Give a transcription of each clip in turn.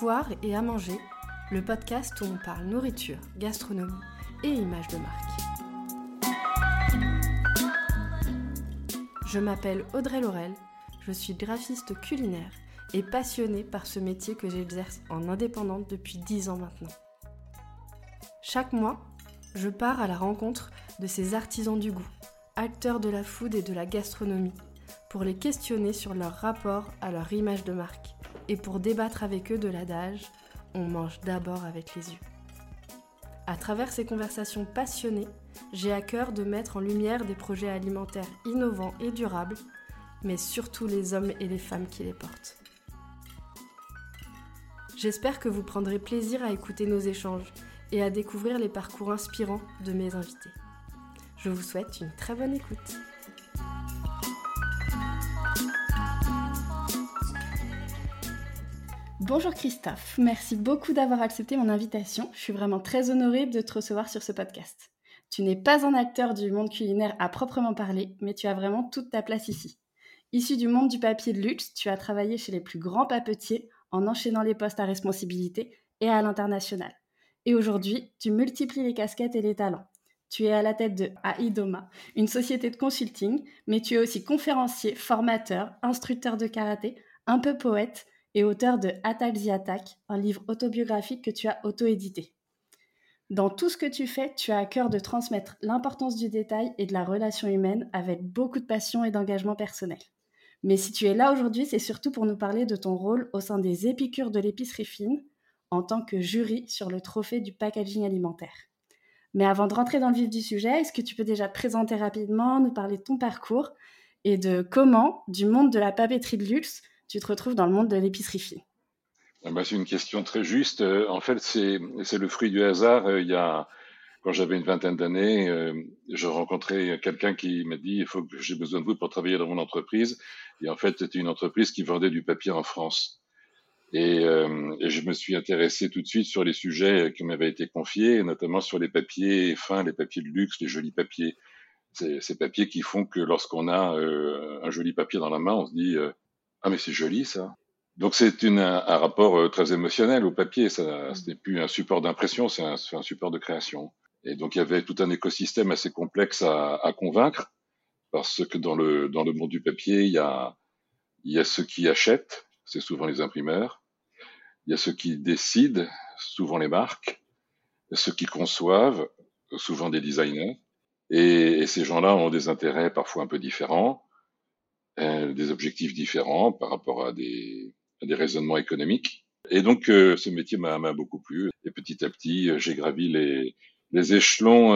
Voir et à manger, le podcast où on parle nourriture, gastronomie et image de marque. Je m'appelle Audrey Laurel, je suis graphiste culinaire et passionnée par ce métier que j'exerce en indépendante depuis 10 ans maintenant. Chaque mois, je pars à la rencontre de ces artisans du goût, acteurs de la food et de la gastronomie, pour les questionner sur leur rapport à leur image de marque et pour débattre avec eux de l'adage On mange d'abord avec les yeux. À travers ces conversations passionnées, j'ai à cœur de mettre en lumière des projets alimentaires innovants et durables, mais surtout les hommes et les femmes qui les portent. J'espère que vous prendrez plaisir à écouter nos échanges et à découvrir les parcours inspirants de mes invités. Je vous souhaite une très bonne écoute. Bonjour Christophe, merci beaucoup d'avoir accepté mon invitation. Je suis vraiment très honorée de te recevoir sur ce podcast. Tu n'es pas un acteur du monde culinaire à proprement parler, mais tu as vraiment toute ta place ici. Issu du monde du papier de luxe, tu as travaillé chez les plus grands papetiers en enchaînant les postes à responsabilité et à l'international. Et aujourd'hui, tu multiplies les casquettes et les talents. Tu es à la tête de Aidoma, une société de consulting, mais tu es aussi conférencier, formateur, instructeur de karaté, un peu poète et auteur de Attack the Attack, un livre autobiographique que tu as auto-édité. Dans tout ce que tu fais, tu as à cœur de transmettre l'importance du détail et de la relation humaine avec beaucoup de passion et d'engagement personnel. Mais si tu es là aujourd'hui, c'est surtout pour nous parler de ton rôle au sein des épicures de l'épicerie fine en tant que jury sur le trophée du packaging alimentaire. Mais avant de rentrer dans le vif du sujet, est-ce que tu peux déjà te présenter rapidement, nous parler de ton parcours et de comment, du monde de la papeterie de luxe, tu te retrouves dans le monde de l'épicerie ah bah, C'est une question très juste. Euh, en fait, c'est le fruit du hasard. Euh, il y a, quand j'avais une vingtaine d'années, euh, je rencontrais quelqu'un qui m'a dit il faut que j'ai besoin de vous pour travailler dans mon entreprise. Et en fait, c'était une entreprise qui vendait du papier en France. Et, je me suis intéressé tout de suite sur les sujets qui m'avaient été confiés, notamment sur les papiers fins, les papiers de luxe, les jolis papiers. Ces papiers qui font que lorsqu'on a un joli papier dans la main, on se dit ah, mais c'est joli ça. Donc c'est un, un, rapport euh, très émotionnel au papier. Ça, ce n'est plus un support d'impression, c'est un, un, support de création. Et donc il y avait tout un écosystème assez complexe à, à convaincre, parce que dans le dans le monde du papier, il y a il y a ceux qui achètent, c'est souvent les imprimeurs. Il y a ceux qui décident, souvent les marques. Ceux qui conçoivent, souvent des designers. Et, et ces gens-là ont des intérêts parfois un peu différents. Euh, des objectifs différents par rapport à des, à des raisonnements économiques. Et donc, euh, ce métier m'a beaucoup plu. Et petit à petit, euh, j'ai gravi les, les échelons.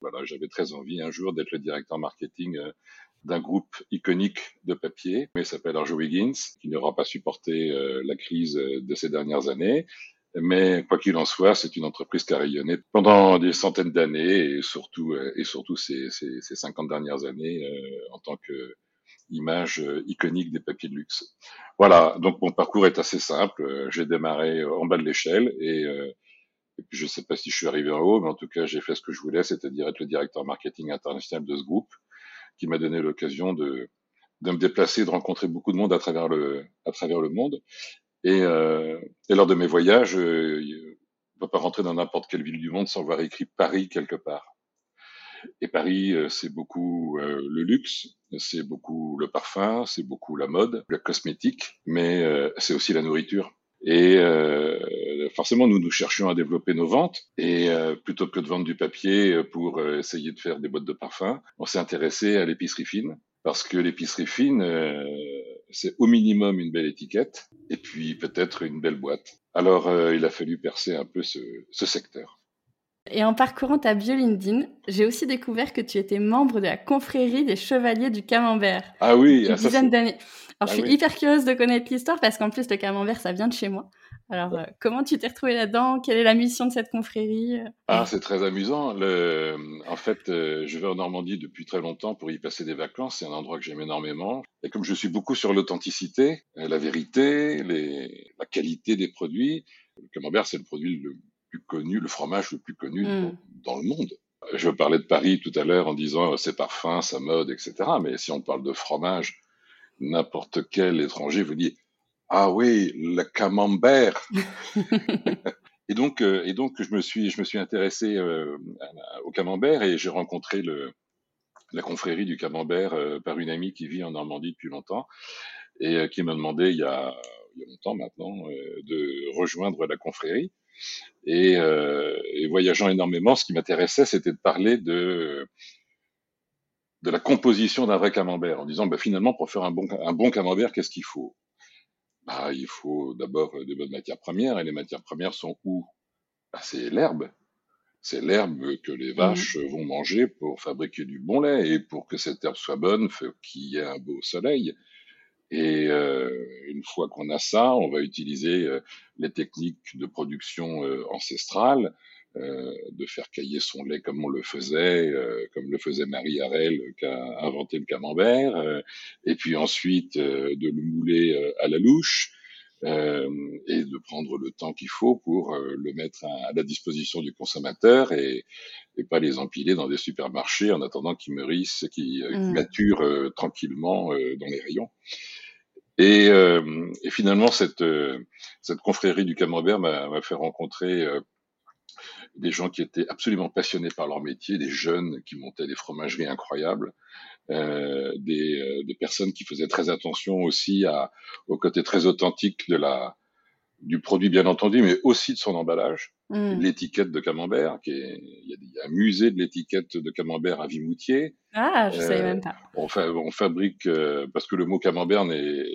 voilà, j'avais très envie un jour d'être le directeur marketing d'un groupe iconique de papier, mais s'appelle Arjo Wiggins, qui n'aura pas supporté la crise de ces dernières années. Mais quoi qu'il en soit, c'est une entreprise qui a rayonné pendant des centaines d'années et surtout, et surtout ces, ces, ces 50 dernières années en tant que image euh, iconique des papiers de luxe. Voilà, donc mon parcours est assez simple. Euh, j'ai démarré en bas de l'échelle et, euh, puis je ne sais pas si je suis arrivé en haut, mais en tout cas j'ai fait ce que je voulais, c'est-à-dire être le directeur marketing international de ce groupe, qui m'a donné l'occasion de, de me déplacer, de rencontrer beaucoup de monde à travers le, à travers le monde. Et, euh, et lors de mes voyages, je ne peux pas rentrer dans n'importe quelle ville du monde sans voir écrit Paris quelque part. Et Paris, euh, c'est beaucoup euh, le luxe, c'est beaucoup le parfum, c'est beaucoup la mode, la cosmétique, mais euh, c'est aussi la nourriture. Et forcément, nous nous cherchions à développer nos ventes. Et plutôt que de vendre du papier pour essayer de faire des boîtes de parfum, on s'est intéressé à l'épicerie fine. Parce que l'épicerie fine, c'est au minimum une belle étiquette et puis peut-être une belle boîte. Alors, il a fallu percer un peu ce secteur. Et en parcourant ta bio LinkedIn, j'ai aussi découvert que tu étais membre de la confrérie des Chevaliers du Camembert. Ah oui, une ah, dizaine d'années. Alors, je ah suis hyper curieuse de connaître l'histoire parce qu'en plus, le Camembert, ça vient de chez moi. Alors, euh, comment tu t'es retrouvé là-dedans? Quelle est la mission de cette confrérie? Ah, c'est très amusant. Le... En fait, euh, je vais en Normandie depuis très longtemps pour y passer des vacances. C'est un endroit que j'aime énormément. Et comme je suis beaucoup sur l'authenticité, euh, la vérité, les... la qualité des produits, le Camembert, c'est le produit le connu, le fromage le plus connu mm. dans, le monde. Je parlais de Paris tout à l'heure en disant euh, ses parfums, sa mode, etc. Mais si on parle de fromage, n'importe quel étranger vous dit Ah oui, le camembert. et donc, euh, et donc, je me suis, je me suis intéressé euh, au camembert et j'ai rencontré le, la confrérie du camembert euh, par une amie qui vit en Normandie depuis longtemps et qui m'a demandé il y a, il y a longtemps maintenant de rejoindre la confrérie. Et, et voyageant énormément, ce qui m'intéressait, c'était de parler de de la composition d'un vrai camembert, en disant bah, finalement pour faire un bon, un bon camembert, qu'est-ce qu'il faut? Bah, Il faut d'abord euh, de bonnes matières premières, et les matières premières sont où? Bah, C'est l'herbe. C'est l'herbe que les mmh. vaches vont manger pour fabriquer du bon lait, et pour que cette herbe soit bonne, faut qu'il y ait un beau soleil. Et euh, une fois qu'on a ça, on va utiliser euh, les techniques de production euh, ancestrales, euh, de faire cailler son lait comme on le faisait, euh, comme le faisait Marie Harel qui a inventé le camembert, euh, et puis ensuite de le mouler à la louche. Et de prendre le temps qu'il faut pour le mettre à, la disposition du consommateur et, et, pas les empiler dans des supermarchés en attendant qu'ils mûrissent, qu'ils mmh. maturent tranquillement dans les rayons. Et, et finalement, cette, cette confrérie du camembert m'a fait rencontrer des gens qui étaient absolument passionnés par leur métier, des jeunes qui montaient des fromageries incroyables, euh, des, euh, des, personnes qui faisaient très attention aussi à, au côté très authentique de la, du produit bien entendu, mais aussi de son emballage. Mmh. L'étiquette de camembert, qui est, il y, a un musée de l'étiquette de camembert à Vimoutier. Ah, je euh, savais même pas. On, fa on fabrique, euh, parce que le mot camembert est,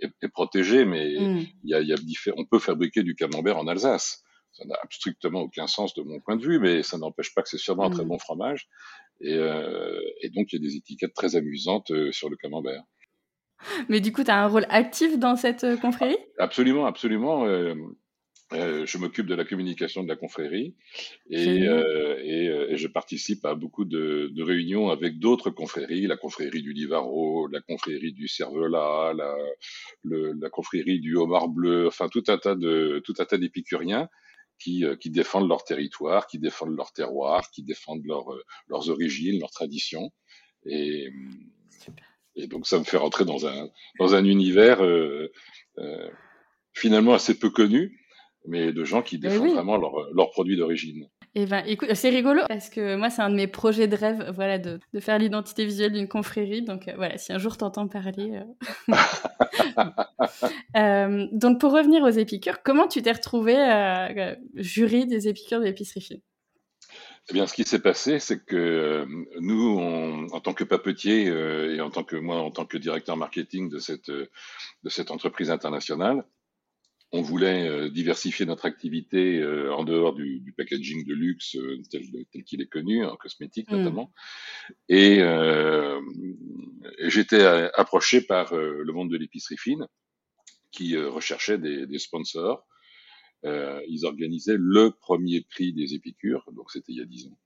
est, est protégé, mais y a, y a on peut fabriquer du camembert en Alsace. Ça n'a strictement aucun sens de mon point de vue, mais ça n'empêche pas que c'est sûrement un très mmh. bon fromage. Et, euh, et, donc, il y a des étiquettes très amusantes euh, sur le camembert. Mais du coup, tu as un rôle actif dans cette euh, confrérie? Absolument, absolument. Euh, euh, je m'occupe de la communication de la confrérie et, euh, et, et, je participe à beaucoup de, de réunions avec d'autres confréries, la confrérie du Livaro, la confrérie du Cervelas, la, le, la confrérie du Homard Bleu, enfin tout un tas de tout un tas d'épicuriens qui, euh, qui, défendent leur territoire, qui défendent leur terroir, qui défendent leur, euh, leurs origines, leurs traditions. Et, et, donc ça me fait rentrer dans un, dans un univers euh, euh, finalement assez peu connu, mais de gens qui défendent vraiment leurs leur produits d'origine. Eh ben, écoute, c'est rigolo parce que moi, c'est un de mes projets de rêve, voilà, de, faire l'identité visuelle d'une confrérie. Donc, euh, voilà, si un jour t'entends parler. Euh... euh, donc, pour revenir aux épicures, comment tu t'es retrouvé jury des épicures de l'épicerie fine? Eh bien, ce qui s'est passé, c'est que nous, en tant que papetier et en tant que moi, en tant que directeur marketing de cette de cette entreprise internationale, on voulait euh, diversifier notre activité euh, en dehors du, packaging de luxe euh, tel, qu'il est connu, en cosmétique mm. notamment. Et, j'étais approché par le monde de l'épicerie fine qui recherchait des, sponsors. ils organisaient le premier prix des épicures, donc c'était il y a dix ans.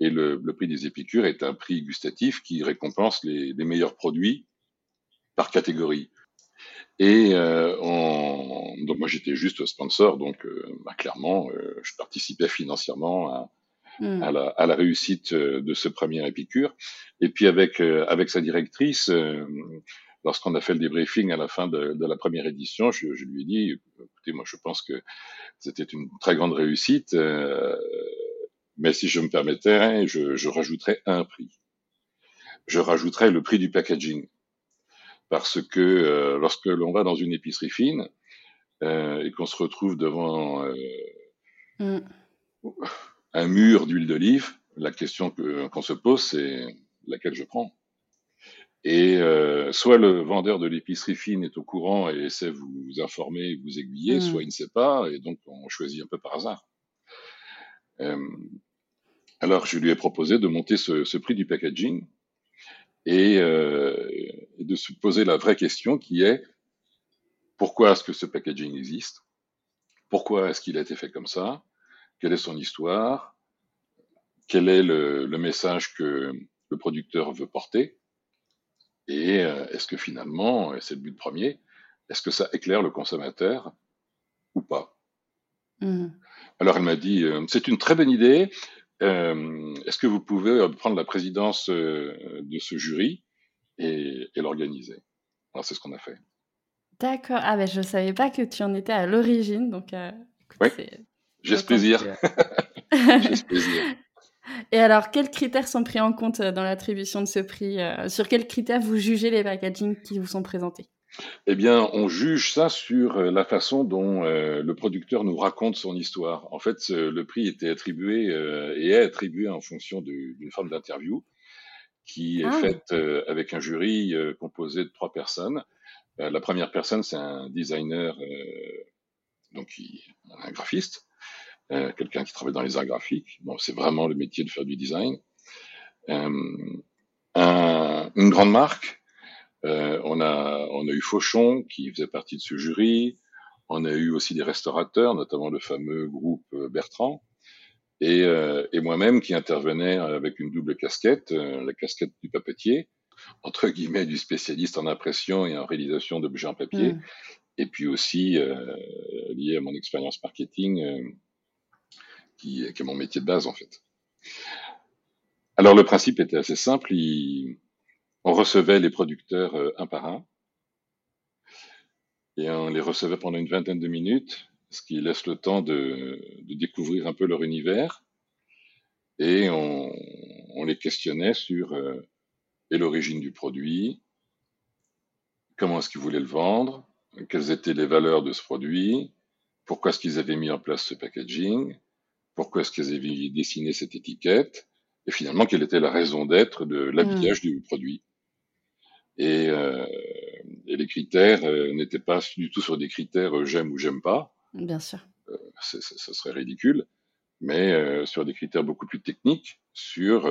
Et le, prix des épicures est un prix gustatif qui récompense les meilleurs produits par catégorie. Et euh, donc moi j'étais juste sponsor, donc euh, bah, clairement euh, je participais financièrement à, hmm. à, la, à, la, réussite de ce premier Épicure. Et puis avec avec sa directrice, lorsqu'on a fait le débriefing à la fin de, de la première édition, je, je, lui ai dit, écoutez, moi je pense que c'était une très grande réussite, mais si je me permettais, je, je rajouterais un prix. Je rajouterais le prix du packaging parce que euh, lorsque l'on va dans une épicerie fine euh, et qu'on se retrouve devant euh, mm. un mur d'huile d'olive, la question qu'on se pose, c'est laquelle je prends? Et euh, soit le vendeur de l'épicerie fine est au courant et essaie de vous informer, vous aiguiller, mm. soit il ne sait pas, et donc on choisit un peu par hasard. Euh, alors je lui ai proposé de monter ce, ce prix du packaging et, euh, et, de se poser la vraie question qui est pourquoi est-ce que ce packaging existe? Pourquoi est-ce qu'il a été fait comme ça? Quelle est son histoire? Quel est le, le, message que le producteur veut porter? Et euh, est-ce que finalement, et c'est le but premier, est-ce que ça éclaire le consommateur ou pas? Mmh. Alors elle m'a dit, euh, c'est une très bonne idée, euh, est-ce que vous pouvez prendre la présidence euh, de ce jury et, et l'organiser? Alors c'est ce qu'on a fait. D'accord. Ah ben je savais pas que tu en étais à l'origine, donc euh, oui. J'ai ce plaisir. J'ai ce plaisir. Et alors, quels critères sont pris en compte dans l'attribution de ce prix Sur quels critères vous jugez les packagings qui vous sont présentés? Eh bien, on juge ça sur euh, la façon dont euh, le producteur nous raconte son histoire. En fait, le prix était attribué euh, et est attribué en fonction d'une forme d'interview qui est ah. faite avec un jury composé de trois personnes. la première personne, c'est un designer, donc un graphiste, quelqu'un qui travaille dans les arts graphiques. Bon, c'est vraiment le métier de faire du design. une grande marque euh, on, a, on a eu Fauchon qui faisait partie de ce jury. On a eu aussi des restaurateurs, notamment le fameux groupe euh, Bertrand. Et, euh, et moi-même qui intervenais avec une double casquette, la casquette du papetier, entre guillemets du spécialiste en impression et en réalisation d'objets en papier, mm. et puis aussi lié à mon expérience marketing, qui, qui, est mon métier de base en fait. Alors le principe était assez simple. Il, on recevait les producteurs euh, un par un et on les recevait pendant une vingtaine de minutes, ce qui laisse le temps de, découvrir un peu leur univers. Et on, les questionnait sur euh, l'origine du produit, comment est-ce qu'ils voulaient le vendre, quelles étaient les valeurs de ce produit, pourquoi est-ce qu'ils avaient mis en place ce packaging, pourquoi est-ce qu'ils avaient dessiné cette étiquette, et finalement quelle était la raison d'être de l'habillage mmh. du produit. Euh, et, les critères euh, n'étaient pas du tout sur des critères euh, j'aime ou j'aime pas. Bien sûr. ça serait ridicule, mais sur des critères beaucoup plus techniques, sur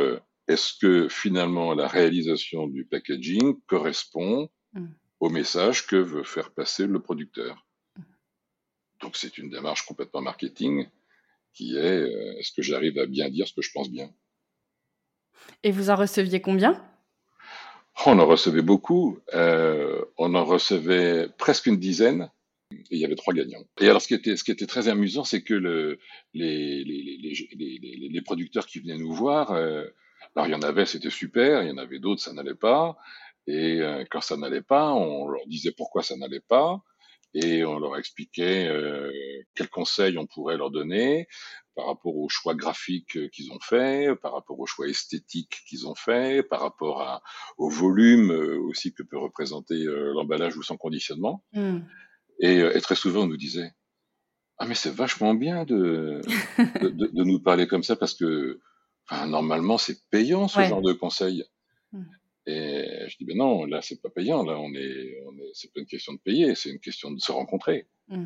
est-ce que finalement la réalisation du packaging correspond mm. au message que veut faire passer le producteur? Mm. Donc c'est une démarche complètement marketing qui est est-ce que j'arrive à bien dire ce que je pense bien? Et vous en receviez combien? On en recevait beaucoup. Euh, on en recevait presque une dizaine. Et il y avait trois gagnants. Et alors, ce qui était, ce qui était très amusant, c'est que le, les, les, les, producteurs qui venaient nous voir, euh, alors il y en avait, c'était super, il y en avait d'autres, ça n'allait pas. Et euh, quand ça n'allait pas, on leur disait pourquoi ça n'allait pas et on leur expliquait euh, quels conseils on pourrait leur donner par rapport aux choix graphiques euh, qu'ils ont fait, par rapport aux choix esthétiques qu'ils ont fait, par rapport à, au volume euh, aussi que peut représenter l'emballage ou son conditionnement. Hmm. Et, très souvent, on nous disait Ah, mais c'est vachement bien de, de, nous parler comme ça parce que enfin, normalement, c'est payant ce genre de conseils. Hmm. Et je dis, ben non, là, c'est pas payant. Là, on est, on est, c'est pas une question de payer, c'est une question de se rencontrer. Mm.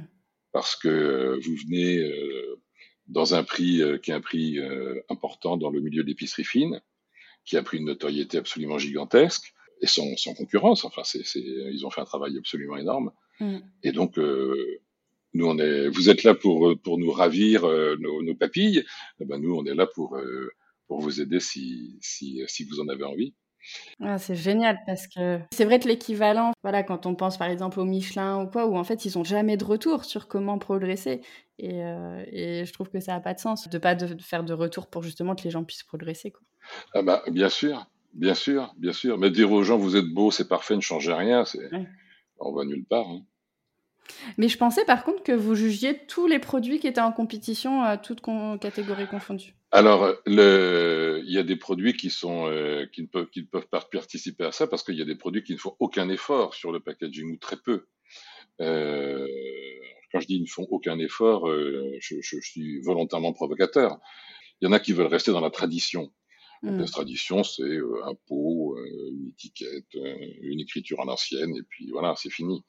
Parce que euh, vous venez euh, dans un prix euh, qui est un prix important dans le milieu de l'épicerie fine, qui a pris une notoriété absolument gigantesque et sans, sans concurrence. Enfin, c'est, c'est, ils ont fait un travail absolument énorme. Mm. Et donc, nous, on est, vous êtes là pour, pour nous ravir nos, nos, papilles. Eh ben, nous, on est là pour, pour vous aider si, si, si vous en avez envie. Ah, c'est génial parce que c'est vrai que l'équivalent, voilà, quand on pense par exemple au Michelin ou quoi, où en fait ils n'ont jamais de retour sur comment progresser. Et, euh, et je trouve que ça n'a pas de sens de pas de, faire de retour pour justement que les gens puissent progresser. Quoi. Ah bah, bien sûr, bien sûr, bien sûr. Mais dire aux gens vous êtes beau, c'est parfait, ne changez rien, c'est... on va nulle part. Hein. Mais je pensais par contre que vous jugiez tous les produits qui étaient en compétition, euh, toutes catégories confondues. Alors, il y a des produits qui, sont, euh, qui, ne peuvent, qui ne peuvent pas participer à ça parce qu'il y a des produits qui ne font aucun effort sur le packaging ou très peu. Euh, quand je dis ils ne font aucun effort, je, suis volontairement provocateur. Il y en a qui veulent rester dans la tradition. Hmm. La tradition, c'est un pot, une étiquette, une écriture en ancienne, et puis voilà, c'est fini.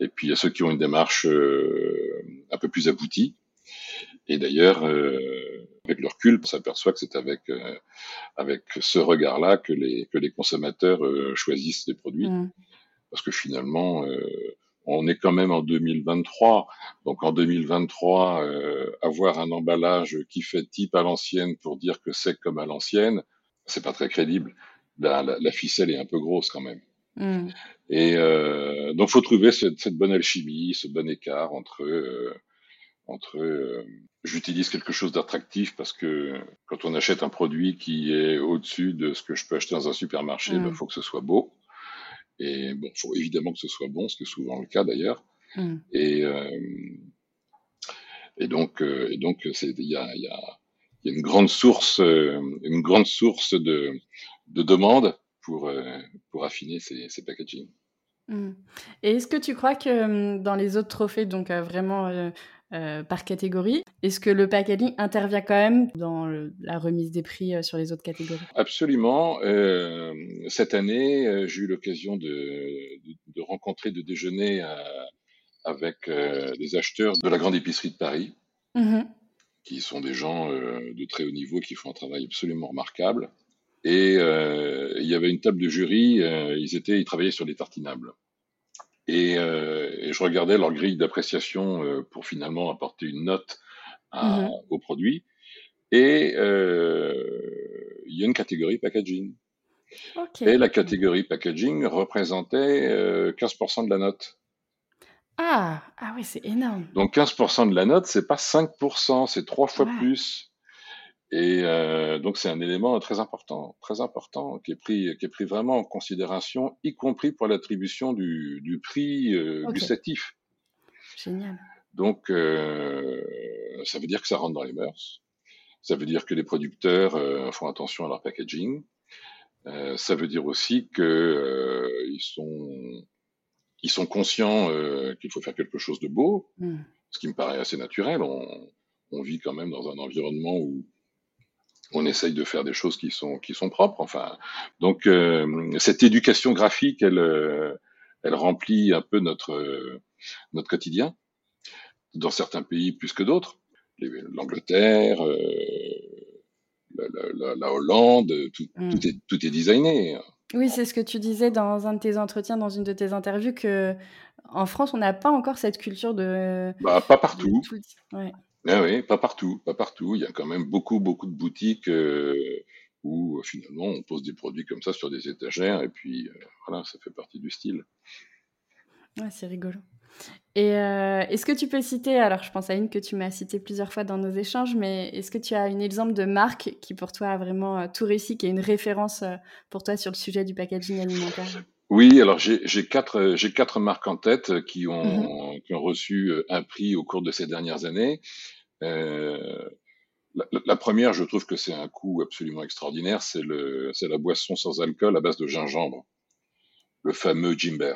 Et puis il y a ceux qui ont une démarche euh, un peu plus aboutie. Et d'ailleurs, euh, avec le recul, on s'aperçoit que c'est avec euh, avec ce regard-là que les que les consommateurs choisissent les produits, mmh. parce que finalement, on est quand même en 2023. Donc en 2023, avoir un emballage qui fait type à l'ancienne pour dire que c'est comme à l'ancienne, c'est pas très crédible. La, la, la, ficelle est un peu grosse quand même. Mmh. Et euh, donc, faut trouver cette, cette, bonne alchimie, ce bon écart entre euh, entre euh, j'utilise quelque chose d'attractif parce que quand on achète un produit qui est au-dessus de ce que je peux acheter dans un supermarché, il ben, mmh. faut que ce soit beau. Et bon, il faut évidemment que ce soit bon, ce qui est souvent le cas d'ailleurs. Mmh. Et, euh, et donc, euh, et donc, c'est il y a, y, a, y a une grande source, euh, une grande source de, de demande pour pour affiner ces, ces packaging. Mmh. Et est-ce que tu crois que hum, dans les autres trophées, donc vraiment euh, par catégorie. Est-ce que le packaging intervient quand même dans la remise des prix euh, sur les autres catégories? Absolument. Euh, cette année, j'ai eu l'occasion de, de, rencontrer, de déjeuner avec des acheteurs de la grande épicerie de Paris, mmh qui sont des gens de très haut niveau qui font un travail absolument remarquable. Et il y avait une table de jury, ils, étaient, ils travaillaient sur des tartinables. Et, euh, et, je regardais leur grille d'appréciation euh, pour finalement apporter une note à, mmh au produit. Et euh, il y a une catégorie packaging. Okay. Et la catégorie packaging représentait 15% de la note. Ah, ah oui, c'est énorme. Donc 15% de la note, c'est pas 5%, c'est trois fois ouais. plus. Et euh, donc c'est un élément très important, très important, qui est pris, qui est pris vraiment en considération, y compris pour l'attribution du, du prix euh, gustatif. Génial. Donc euh, ça veut dire que ça rentre dans les mœurs. Ça veut dire que les producteurs font attention à leur packaging. Ça veut dire aussi que euh, ils sont ils sont conscients qu'il faut faire quelque chose de beau, Mm. ce qui me paraît assez naturel. On, on vit quand même dans un environnement où on essaye de faire des choses qui sont qui sont propres. Enfin, donc euh, cette éducation graphique, elle euh, elle remplit un peu notre notre quotidien dans certains pays plus que d'autres. L'Angleterre, euh, la, la- la- la Hollande, tout, Mm. tout est tout est designé. Oui, c'est ce que tu disais dans un de tes entretiens, dans une de tes interviews, que en France, on n'a pas encore cette culture de, Bah, pas de partout. tout. Ouais. Ah oui, pas partout, pas partout. Il y a quand même beaucoup beaucoup de boutiques euh, où euh, finalement on pose des produits comme ça sur des étagères et puis euh, voilà, ça fait partie du style. Ouais, c'est rigolo. Et euh, est-ce que tu peux citer, alors je pense à une que tu m'as citée plusieurs fois dans nos échanges, mais est-ce que tu as un exemple de marque qui pour toi a vraiment tout réussi, qui est une référence pour toi sur le sujet du packaging alimentaire? Oui, alors j'ai quatre, euh, j'ai quatre marques en tête euh, qui ont, qui ont reçu euh, un prix au cours de ces dernières années. Euh, la, première, je trouve que c'est un coup absolument extraordinaire, c'est le, c'est la boisson sans alcool à base de gingembre, le fameux Jimber.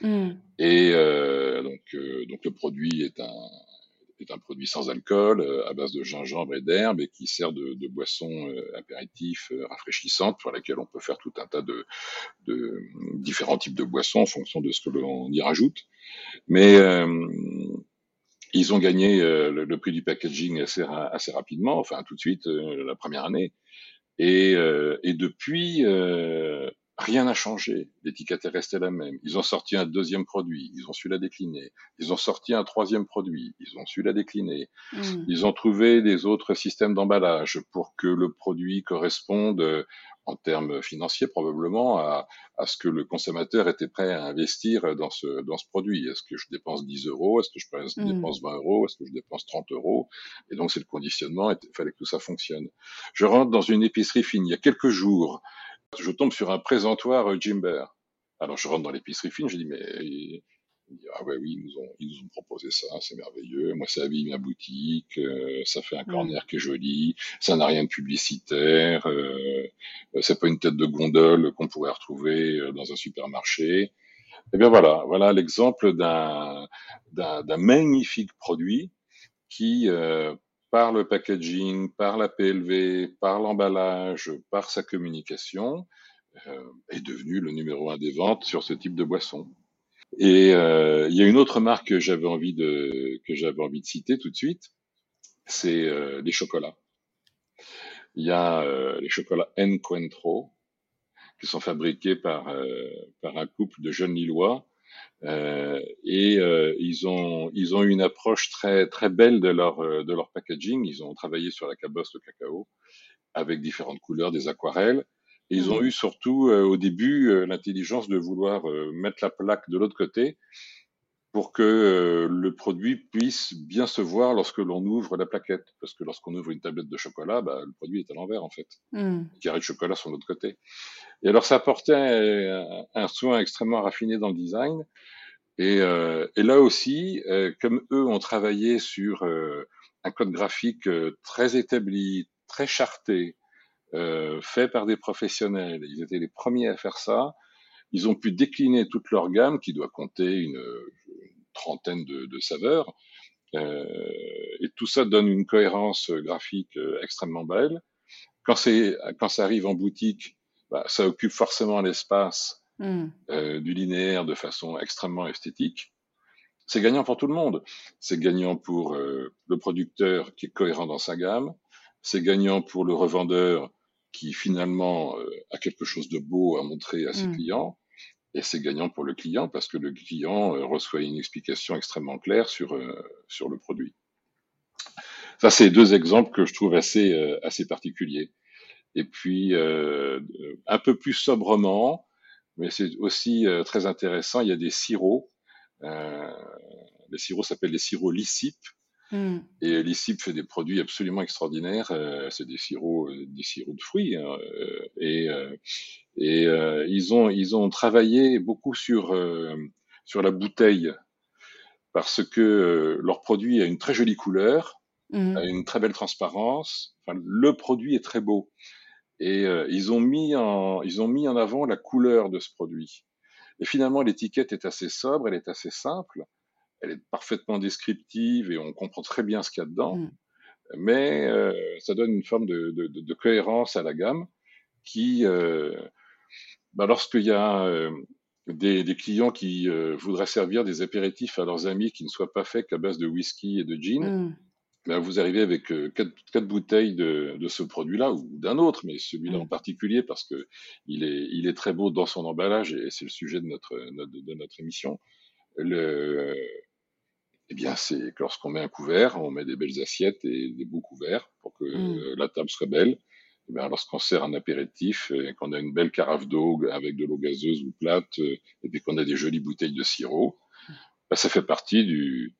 Mm. Et euh, donc, euh, donc le produit est un, est un produit sans alcool euh, à base de gingembre et d'herbe et qui sert de, boisson euh, apéritif euh, rafraîchissante pour laquelle on peut faire tout un tas de, différents types de boissons en fonction de ce que l'on y rajoute. Mais ils ont gagné le, prix du packaging assez, ra- assez rapidement, enfin tout de suite, la première année. Et, depuis, rien n'a changé. L'étiquette est restée la même. Ils ont sorti un deuxième produit, ils ont su la décliner. Ils ont sorti un troisième produit, ils ont su la décliner. Mm. Ils ont trouvé des autres systèmes d'emballage pour que le produit corresponde en termes financiers probablement à, à ce que le consommateur était prêt à investir dans ce, dans ce produit. Est-ce que je dépense 10 euros? Est-ce que je Mm. dépense 20 euros? Est-ce que je dépense 30 euros? Et donc c'est le conditionnement, il fallait que tout ça fonctionne. Je rentre dans une épicerie fine il y a quelques jours, je tombe sur un présentoir euh, Jimber. Alors je rentre dans l'épicerie fine, je dis mais il dit, ah ouais oui ils nous ont ils nous ont proposé ça, c'est merveilleux. Moi ça habille ma boutique, euh, ça fait un Mm. corner qui est joli, ça n'a rien de publicitaire, euh, c'est pas une tête de gondole qu'on pourrait retrouver euh, dans un supermarché. Eh bien voilà, voilà l'exemple d'un d'un d'un magnifique produit qui euh, par le packaging, par la PLV, par l'emballage, par sa communication, euh, est devenu le numéro un des ventes sur ce type de boisson. Et euh, il y a une autre marque que j'avais envie de citer tout de suite, c'est euh, les chocolats. Il y a les chocolats Encuentro qui sont fabriqués par par un couple de jeunes Lillois euh, et euh, ils ont ils ont une approche très très belle de leur euh, de leur packaging. Ils ont travaillé sur la cabosse de cacao avec différentes couleurs, des aquarelles. Et ils ont Mm. eu surtout euh, au début l'intelligence de vouloir mettre la plaque de l'autre côté pour que euh, le produit puisse bien se voir lorsque l'on ouvre la plaquette. Parce que lorsqu'on ouvre une tablette de chocolat, bah, le produit est à l'envers en fait. Mm. Carré de chocolat sur l'autre côté. Et alors ça apportait un, un, soin extrêmement raffiné dans le design. Et, euh, et là aussi, euh, comme eux ont travaillé sur euh, un code graphique très établi, très charté, fait par des professionnels, ils étaient les premiers à faire ça ils ont pu décliner toute leur gamme, qui doit compter une, trentaine de, saveurs. Euh, et tout ça donne une cohérence graphique euh, extrêmement belle. Quand, quand ça arrive en boutique, bah, ça occupe forcément l'espace hmm. euh, du linéaire de façon extrêmement esthétique. C'est gagnant pour tout le monde. C'est gagnant pour le producteur qui est cohérent dans sa gamme. C'est gagnant pour le revendeur qui finalement a quelque chose de beau à montrer à ses mmh. clients. Et c'est gagnant pour le client parce que le client reçoit une explication extrêmement claire sur, sur le produit. Ça, c'est deux exemples que je trouve assez, assez particuliers. Et puis, un peu plus sobrement, mais c'est aussi très intéressant, il y a des sirops. les sirops s'appellent les sirops Lissip. Mm. Et l'ICIP fait des produits absolument extraordinaires. Euh, c'est des sirops, euh, des sirops de fruits. Hein, euh, et et ils ont ils ont travaillé beaucoup sur sur la bouteille parce que leur produit a une très jolie couleur, mm. a une très belle transparence. Enfin, le produit est très beau. Et ils ont mis en ils ont mis en avant la couleur de ce produit. Et finalement, l'étiquette est assez sobre, elle est assez simple elle est parfaitement descriptive et on comprend très bien ce qu'il y a dedans. Mm. Mais euh, ça donne une forme de, de, de, cohérence à la gamme qui, euh, bah, lorsqu'il y a euh, des, des, clients qui euh, voudraient servir des apéritifs à leurs amis qui ne soient pas faits qu'à base de whisky et de gin, mm. bah, vous arrivez avec quatre, quatre, bouteilles de, de ce produit-là ou d'un autre, mais celui-là mm. en particulier parce que il est, il est très beau dans son emballage et c'est le sujet de notre, de notre émission. Le, eh bien, c'est que lorsqu'on met un couvert, on met des belles assiettes et des beaux couverts pour que mmh. la table soit belle. Eh bien, lorsqu'on sert un apéritif et qu'on a une belle carafe d'eau avec de l'eau gazeuse ou plate, euh, et puis qu'on a des jolies bouteilles de sirop, bah, ça fait partie du,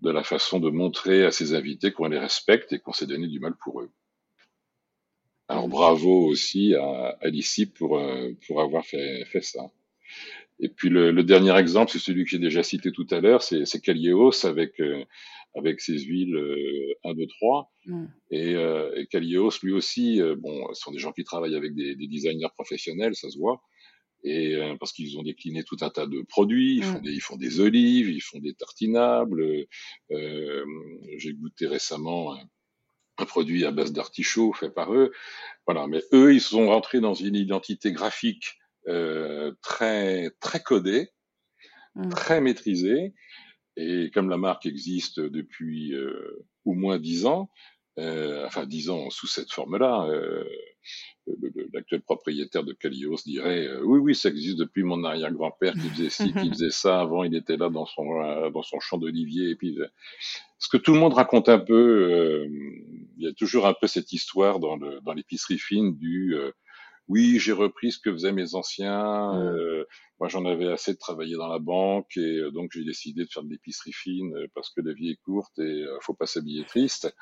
de la façon de montrer à ses invités qu'on les respecte et qu'on s'est donné du mal pour eux. Alors bravo aussi à Alicie pour, euh, pour avoir fait, fait ça. Et puis le, le dernier exemple, c'est celui que j'ai déjà cité tout à l'heure, c'est Calios avec euh, avec ses huiles euh, 1, 2, 3. Et, euh, et lui aussi, euh, bon, ce sont des gens qui travaillent avec des, des designers professionnels, ça se voit. Et euh, parce qu'ils ont décliné tout un tas de produits, ils font, mm. des, ils font des olives, ils font des tartinables. j'ai goûté récemment un, un produit à base d'artichaut fait par eux. Voilà, mais eux, ils sont rentrés dans une identité graphique euh, très très codé, mmh. très maîtrisé. Et comme la marque existe depuis euh, au moins dix ans, euh, enfin dix ans sous cette forme-là, euh, l'actuel propriétaire de Calios dirait euh, oui oui ça existe depuis mon arrière-grand-père qui faisait ci, qui faisait ça. Avant il était là dans son dans son champ d'olivier et puis ce que tout le monde raconte un peu, il y a toujours un peu cette histoire dans le dans l'épicerie fine du oui, j'ai repris ce que faisaient mes anciens. Euh, moi, j'en avais assez de travailler dans la banque et euh, donc j'ai décidé de faire de l'épicerie fine euh, parce que la vie est courte et faut pas s'habiller triste.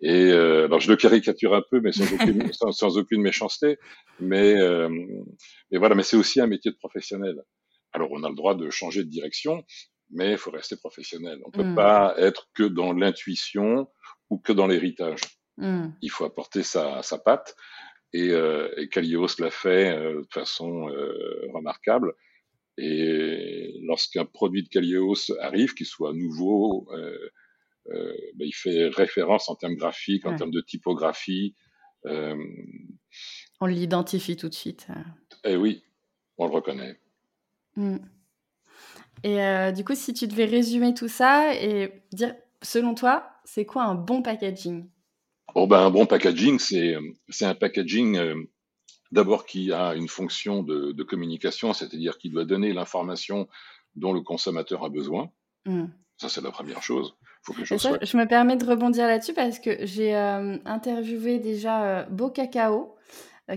Et alors, je le caricature un peu, mais sans aucune, sans, aucune méchanceté. Mais, mais voilà, mais c'est aussi un métier de professionnel. Alors, on a le droit de changer de direction, mais il faut rester professionnel. On peut mmh. pas être que dans l'intuition ou que dans l'héritage. Mmh. Il faut apporter sa, sa patte. Et, euh, et l'a fait euh, de façon euh, remarquable. Et lorsqu'un produit de Kalios arrive, qu'il soit nouveau, euh, ben, il fait référence en termes graphiques, en termes de typographie. On l'identifie tout de suite. Eh oui, on le reconnaît. Mm. Et du coup, si tu devais résumer tout ça et dire, selon toi, c'est quoi un bon packaging? Bon, ben, un bon packaging, c'est un packaging euh, d'abord qui a une fonction de, de communication, c'est-à-dire qui doit donner l'information dont le consommateur a besoin. Mmh. Ça, c'est la première chose. Faut que je, ça, je me permets de rebondir là-dessus parce que j'ai euh, interviewé déjà euh, Beau Cacao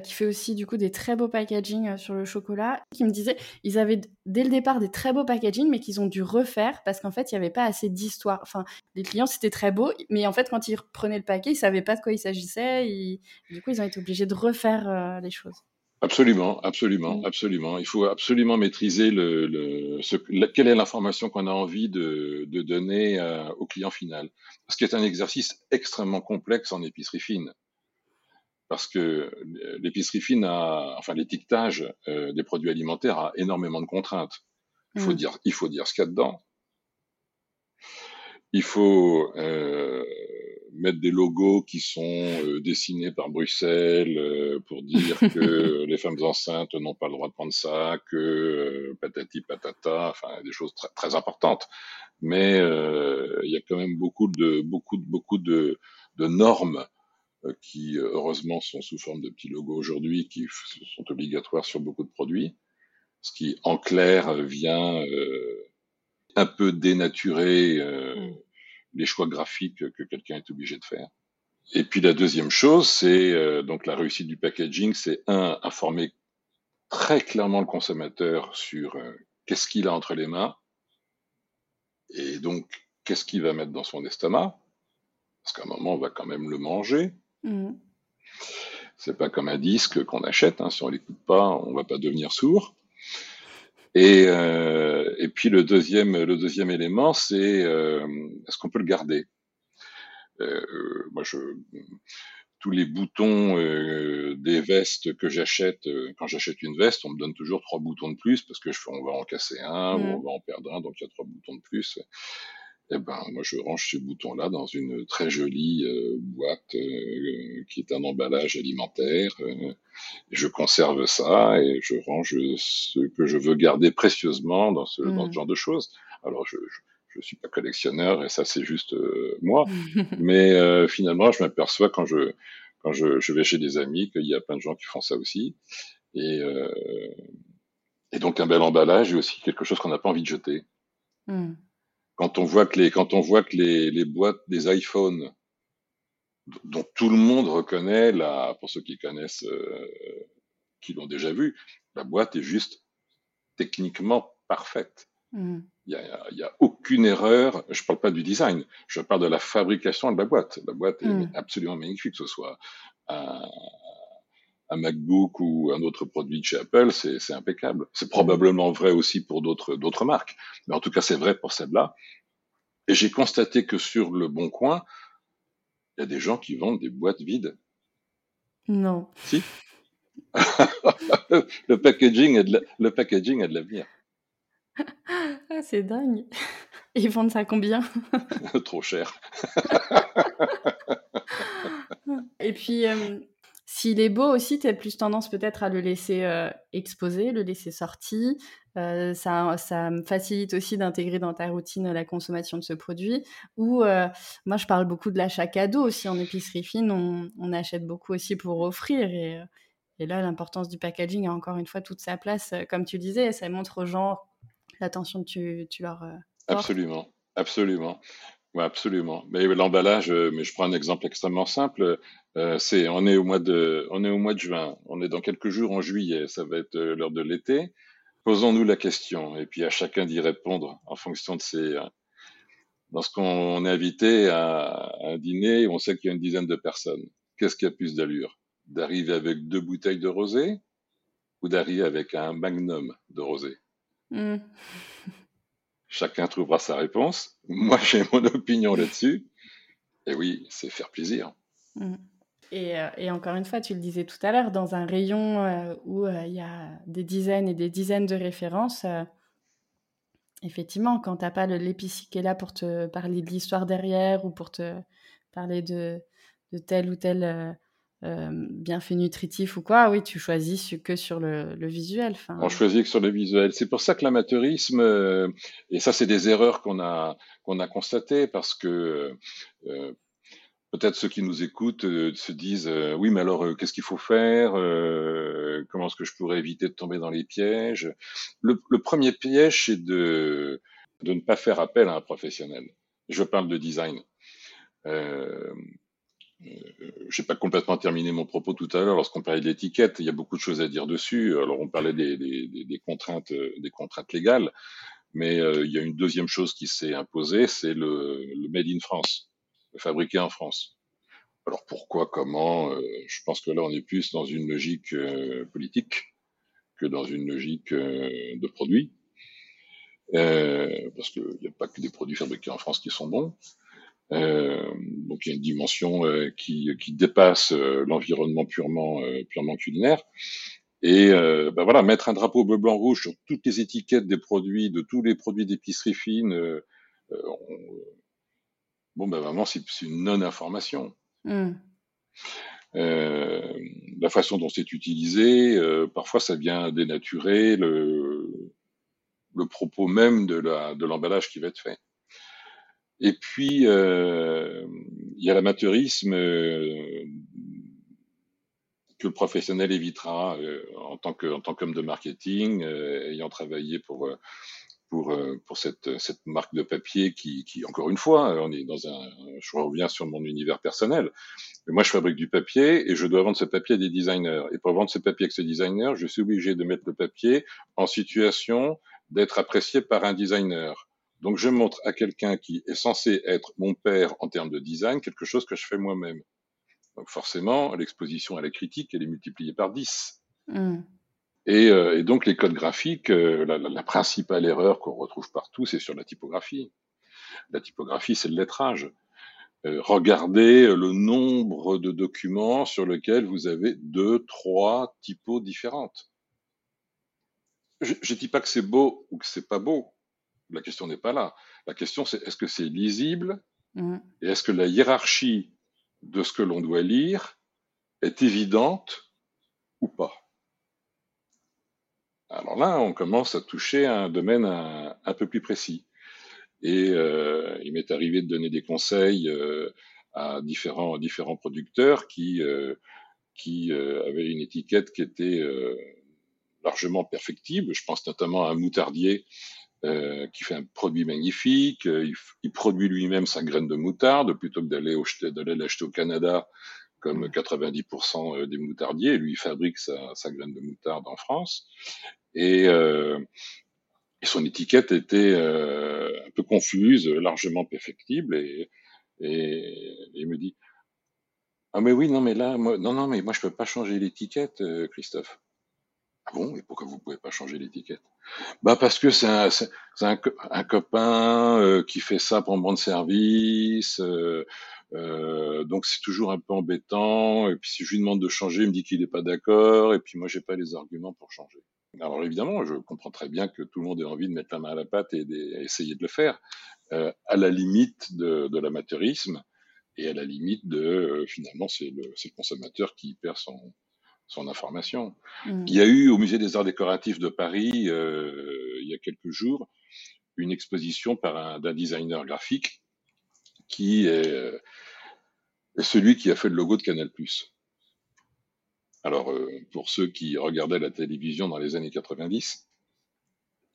qui fait aussi du coup des très beaux packaging sur le chocolat, qui me disait ils avaient dès le départ des très beaux packaging, mais qu'ils ont dû refaire parce qu'en fait il n'y avait pas assez d'histoire. Enfin, les clients c'était très beau, mais en fait quand ils prenaient le paquet, ils savaient pas de quoi il s'agissait. Du coup, ils ont été obligés de refaire les choses. Absolument, absolument, absolument. Il faut absolument maîtriser le, ce, quelle est l'information qu'on a envie de, de donner euh, au client final. Ce qui est un exercice extrêmement complexe en épicerie fine. Parce que l'épicerie fine a, enfin, l'étiquetage euh, des produits alimentaires a énormément de contraintes. Il faut mm. dire, il faut dire ce qu'il y a dedans. Il faut euh, mettre des logos qui sont euh, dessinés par Bruxelles pour dire que les femmes enceintes n'ont pas le droit de prendre ça, que patati patata, enfin des choses très, très importantes. Mais il y a quand même beaucoup de beaucoup de beaucoup de, de normes qui heureusement sont sous forme de petits logos aujourd'hui, qui sont obligatoires sur beaucoup de produits, ce qui en clair vient un peu dénaturer. Mmh les choix graphiques que quelqu'un est obligé de faire. Et puis la deuxième chose, c'est euh, donc la réussite du packaging, c'est un informer très clairement le consommateur sur euh, qu'est-ce qu'il a entre les mains et donc qu'est-ce qu'il va mettre dans son estomac, parce qu'à un moment on va quand même le manger. Mmh. C'est pas comme un disque qu'on achète, hein. si on l'écoute pas, on va pas devenir sourd. Et, euh, et puis le deuxième, le deuxième élément, c'est euh, est-ce qu'on peut le garder? Euh, Moi, je, tous les boutons des vestes que j'achète, quand j'achète une veste, on me donne toujours trois boutons de plus parce que je, on va en casser un ou mmh. on va en perdre un, donc il y a trois boutons de plus eh ben, moi, je range ces boutons-là dans une très jolie euh, boîte euh, qui est un emballage alimentaire. Euh, je conserve ça et je range ce que je veux garder précieusement dans ce, dans ce mmh. genre de choses. Alors, je, je, je suis pas collectionneur et ça, c'est juste moi. Mais finalement, je m'aperçois quand je quand je, je, vais chez des amis qu'il y a plein de gens qui font ça aussi. Et, et donc, un bel emballage est aussi quelque chose qu'on n'a pas envie de jeter. Mmh quand on voit que les, quand on voit que les, les boîtes des iPhones, dont tout le monde reconnaît, la, pour ceux qui connaissent, euh, qui l'ont déjà vu, la boîte est juste techniquement parfaite. Mm. Il n'y y a, a, aucune erreur. Je ne parle pas du design, je parle de la fabrication de la boîte. La boîte est mm. absolument magnifique, que ce soit un, un MacBook ou un autre produit de chez Apple, c'est impeccable. C'est probablement vrai aussi pour d'autres marques, mais en tout cas c'est vrai pour celle-là. Et j'ai constaté que sur le Bon Coin, il y a des gens qui vendent des boîtes vides. Non. Si. le packaging a de l'avenir. Ah, c'est dingue. Ils vendent ça combien? Trop cher. Et puis, euh, s'il est beau aussi, tu as plus tendance peut-être à le laisser euh, exposer, le laisser sorti. Euh, ça, ça facilite aussi d'intégrer dans ta routine la consommation de ce produit. Ou euh, moi, je parle beaucoup de l'achat cadeau aussi en épicerie fine. On, achète beaucoup aussi pour offrir. Et, et là, l'importance du packaging a encore une fois toute sa place. Comme tu disais, ça montre aux gens l'attention que tu, tu leur Absolument, absolument. Oui, absolument. Mais l'emballage, euh, mais je prends un exemple extrêmement simple. Euh, c'est, on est au mois de, on est au mois de juin. On est dans quelques jours en juillet. Ça va être euh, l'heure de l'été. Posons-nous la question et puis à chacun d'y répondre en fonction de ses. Lorsqu'on est invité à un dîner, on sait qu'il y a une dizaine de personnes. Qu'est-ce qui a plus d'allure? D'arriver avec deux bouteilles de rosé ou d'arriver avec un magnum de rosé? Mmh. Chacun trouvera sa réponse. Moi, j'ai mon opinion là-dessus. Et oui, c'est faire plaisir. Mm. Euh, et, encore une fois, tu le disais tout à l'heure, dans un rayon euh, où euh, il y a des dizaines et des dizaines de références, effectivement, quand tu n'as pas l'épicier qui est là pour te parler de l'histoire derrière ou pour te parler de, de tel ou tel euh, bienfait nutritif ou quoi, oui, tu choisis que sur le, visuel. On choisit que sur le visuel. C'est pour ça que l'amateurisme, euh, et ça, c'est des erreurs qu'on a a constatées parce que euh, peut-être ceux qui nous écoutent se disent oui, mais alors qu'est-ce qu'il faut faire Comment est-ce que je pourrais éviter de tomber dans les pièges? Le, le, premier piège, c'est de de ne pas faire appel à un professionnel. Je parle de design. Euh, je n'ai pas complètement terminé mon propos tout à l'heure lorsqu'on parlait de l'étiquette. Il y a beaucoup de choses à dire dessus. Alors, on parlait des, des, des contraintes, des contraintes légales, mais euh, il y a une deuxième chose qui s'est imposée, c'est le, le, made in France, fabriqué en France. Alors, pourquoi, comment euh, Je pense que là, on est plus dans une logique euh, politique que dans une logique de produit. parce qu'il n'y a pas que des produits fabriqués en France qui sont bons. Euh, donc il y a une dimension euh, qui, qui, dépasse euh, l'environnement purement, purement culinaire. Et ben voilà, mettre un drapeau bleu, blanc, rouge sur toutes les étiquettes des produits, de tous les produits d'épicerie fine, bon ben vraiment c'est une non-information. Mmh. la façon dont c'est utilisé, parfois ça vient dénaturer le, le propos même de l'emballage de qui va être fait. Et puis, euh, il y a l'amateurisme euh, que le professionnel évitera euh, en tant qu'homme de marketing, ayant travaillé pour pour pour cette cette marque de papier qui qui encore une fois, on est dans un, je reviens sur mon univers personnel. Moi, je fabrique du papier et je dois vendre ce papier à des designers. Et pour vendre ce papier avec ce designer, je suis obligé de mettre le papier en situation d'être apprécié par un designer. Donc je montre à quelqu'un qui est censé être mon père en termes de design quelque chose que je fais moi-même. Donc forcément, l'exposition à la critique, elle est multipliée par 10. Mm. Et, euh, et, donc les codes graphiques, euh, la, la, principale erreur qu'on retrouve partout, c'est sur la typographie. La typographie, c'est le lettrage. Euh, regardez le nombre de documents sur lesquels vous avez deux, trois typos différentes. Je ne dis pas que c'est beau ou que c'est pas beau. La question n'est pas là. La question, c'est est-ce que c'est lisible mmh. et est-ce que la hiérarchie de ce que l'on doit lire est évidente ou pas? Alors là, on commence à toucher un domaine un, peu plus précis. Et euh, il m'est arrivé de donner des conseils euh, à différents, différents producteurs qui, euh, qui avaient une étiquette qui était largement perfectible. Je pense notamment à un moutardier euh, qui fait un produit magnifique. Euh, il, produit lui-même sa graine de moutarde plutôt que d'aller l'acheter au Canada comme 90% mmh. euh, des moutardiers. Lui, il fabrique sa, sa, graine de moutarde en France. Et, euh, et son étiquette était euh, un peu confuse, largement perfectible. Et, et, il me dit, ah mais oui, non mais là, moi, non non mais moi je peux pas changer l'étiquette, Christophe. Bon Et pourquoi vous pouvez pas changer l'étiquette? Bah parce que c'est un, copain euh, qui fait ça pour me rendre service. Euh, euh, donc c'est toujours un peu embêtant. Et puis si je lui demande de changer, il me dit qu'il n'est pas d'accord. Et puis moi j'ai pas les arguments pour changer. Alors évidemment, je comprends très bien que tout le monde ait envie de mettre la main à la pâte et d'essayer de le faire, à la limite de, l'amateurisme et à la limite de finalement c'est le consommateur qui perd son, son information. Mm. Il y a eu au Musée des Arts Décoratifs de Paris, euh, il y a quelques jours, une exposition par un, d'un designer graphique qui est, celui qui a fait le logo de Canal+. Alors, euh, pour ceux qui regardaient la télévision dans les années 90,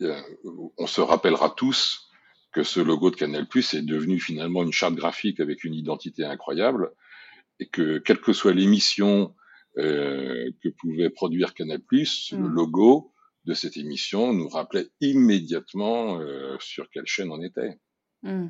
euh, on se rappellera tous que ce logo de Canal+ est devenu finalement une charte graphique avec une identité incroyable et que quelle que soit l'émission euh, que pouvait produire Canal+, le mm. logo de cette émission nous rappelait immédiatement euh, sur quelle chaîne on était. Mm.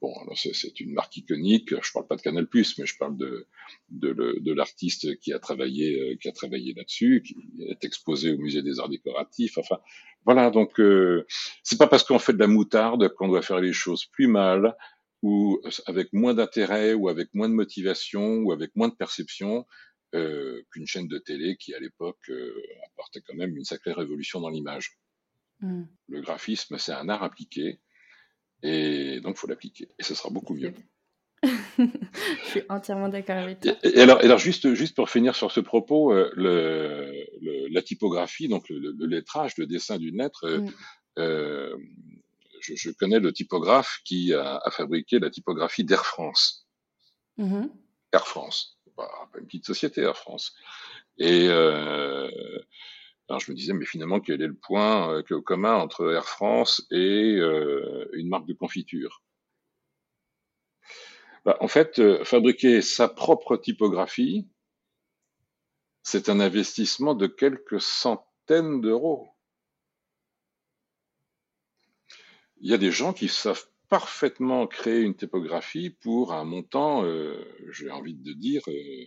Bon, c'est une marque iconique. Je parle pas de Canal+, mais je parle de de, de l'artiste qui a travaillé euh, qui a travaillé là-dessus, qui est exposé au musée des arts décoratifs. Enfin, voilà. Donc, euh, c'est pas parce qu'on fait de la moutarde qu'on doit faire les choses plus mal ou avec moins d'intérêt ou avec moins de motivation ou avec moins de perception euh, qu'une chaîne de télé qui, à l'époque, euh, apportait quand même une sacrée révolution dans l'image. Mm. Le graphisme, c'est un art appliqué, et donc il faut l'appliquer, et ce sera beaucoup mieux. Je suis entièrement d'accord avec toi. Et, alors, alors, juste, juste pour finir sur ce propos, euh, le, la typographie, donc le, lettrage, le dessin d'une lettre, mm. euh, je, je, connais le typographe qui a, a fabriqué la typographie d'Air France. Mm-hmm. Air France pas, une petite société Air France. Et euh, alors je me disais, mais finalement, quel est le point euh, commun entre Air France et euh, une marque de confiture? Bah, En fait, fabriquer sa propre typographie, c'est un investissement de quelques centaines d'euros. Il y a des gens qui savent parfaitement créer une typographie pour un montant, euh, j'ai envie de dire, euh,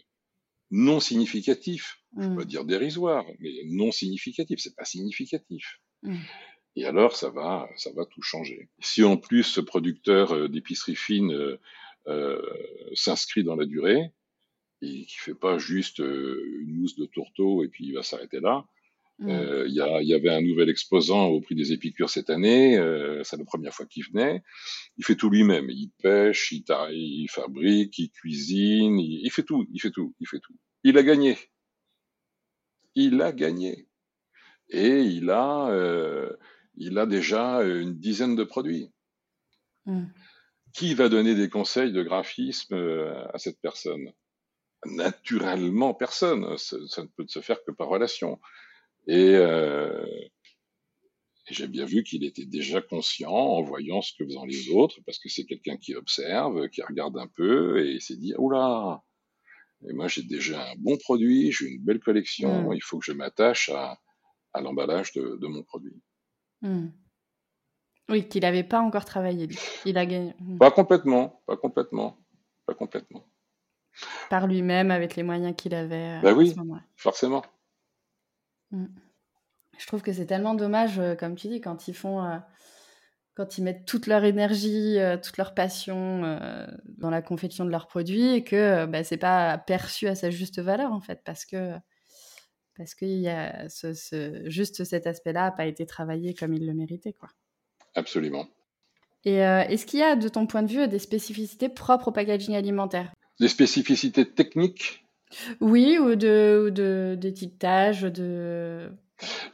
non significatif. Je ne veux pas dire dérisoire, mais non significatif. C'est pas significatif. Mm. Et alors, ça va, ça va tout changer. Si en plus ce producteur euh, d'épicerie fine euh, s'inscrit dans la durée et qui fait pas juste une mousse de tourteau et puis il va s'arrêter là. Mm. Il y, y, avait un nouvel exposant au prix des épicures cette année. c'est la première fois qu'il venait. Il fait tout lui-même. Il pêche, il, il fabrique, il cuisine, il, il fait tout, il fait tout, il fait tout. Il a gagné. Il a gagné. Et il a, euh, il a déjà une dizaine de produits. Hmm. Qui va donner des conseils de graphisme euh, à cette personne? Naturellement, personne. Ça, ne peut se faire que par relation. Et, euh, j'ai bien vu qu'il était déjà conscient en voyant ce que faisaient les autres, parce que c'est quelqu'un qui observe, qui regarde un peu, et il s'est dit, oula, et moi j'ai déjà un bon produit, j'ai une belle collection, hmm. il faut que je m'attache à, à l'emballage de, de, mon produit. Hmm. Oui, qu'il n'avait pas encore travaillé. Il a gagné. Hmm. Pas complètement, pas complètement, pas complètement. Par lui-même, avec les moyens qu'il avait. Ben oui, forcément. Hmm. Je trouve que c'est tellement dommage, euh, comme tu dis, quand ils font, euh, quand ils mettent toute leur énergie, toute leur passion dans la confection de leurs produits et que bah, c'est pas perçu à sa juste valeur en fait, parce que parce qu'il y a ce, juste cet aspect-là n'a pas été travaillé comme il le méritait. Quoi. Absolument. Et euh, est-ce qu'il y a, de ton point de vue, des spécificités propres au packaging alimentaire? Des spécificités techniques? Oui, ou de, de d'étiquetage, de...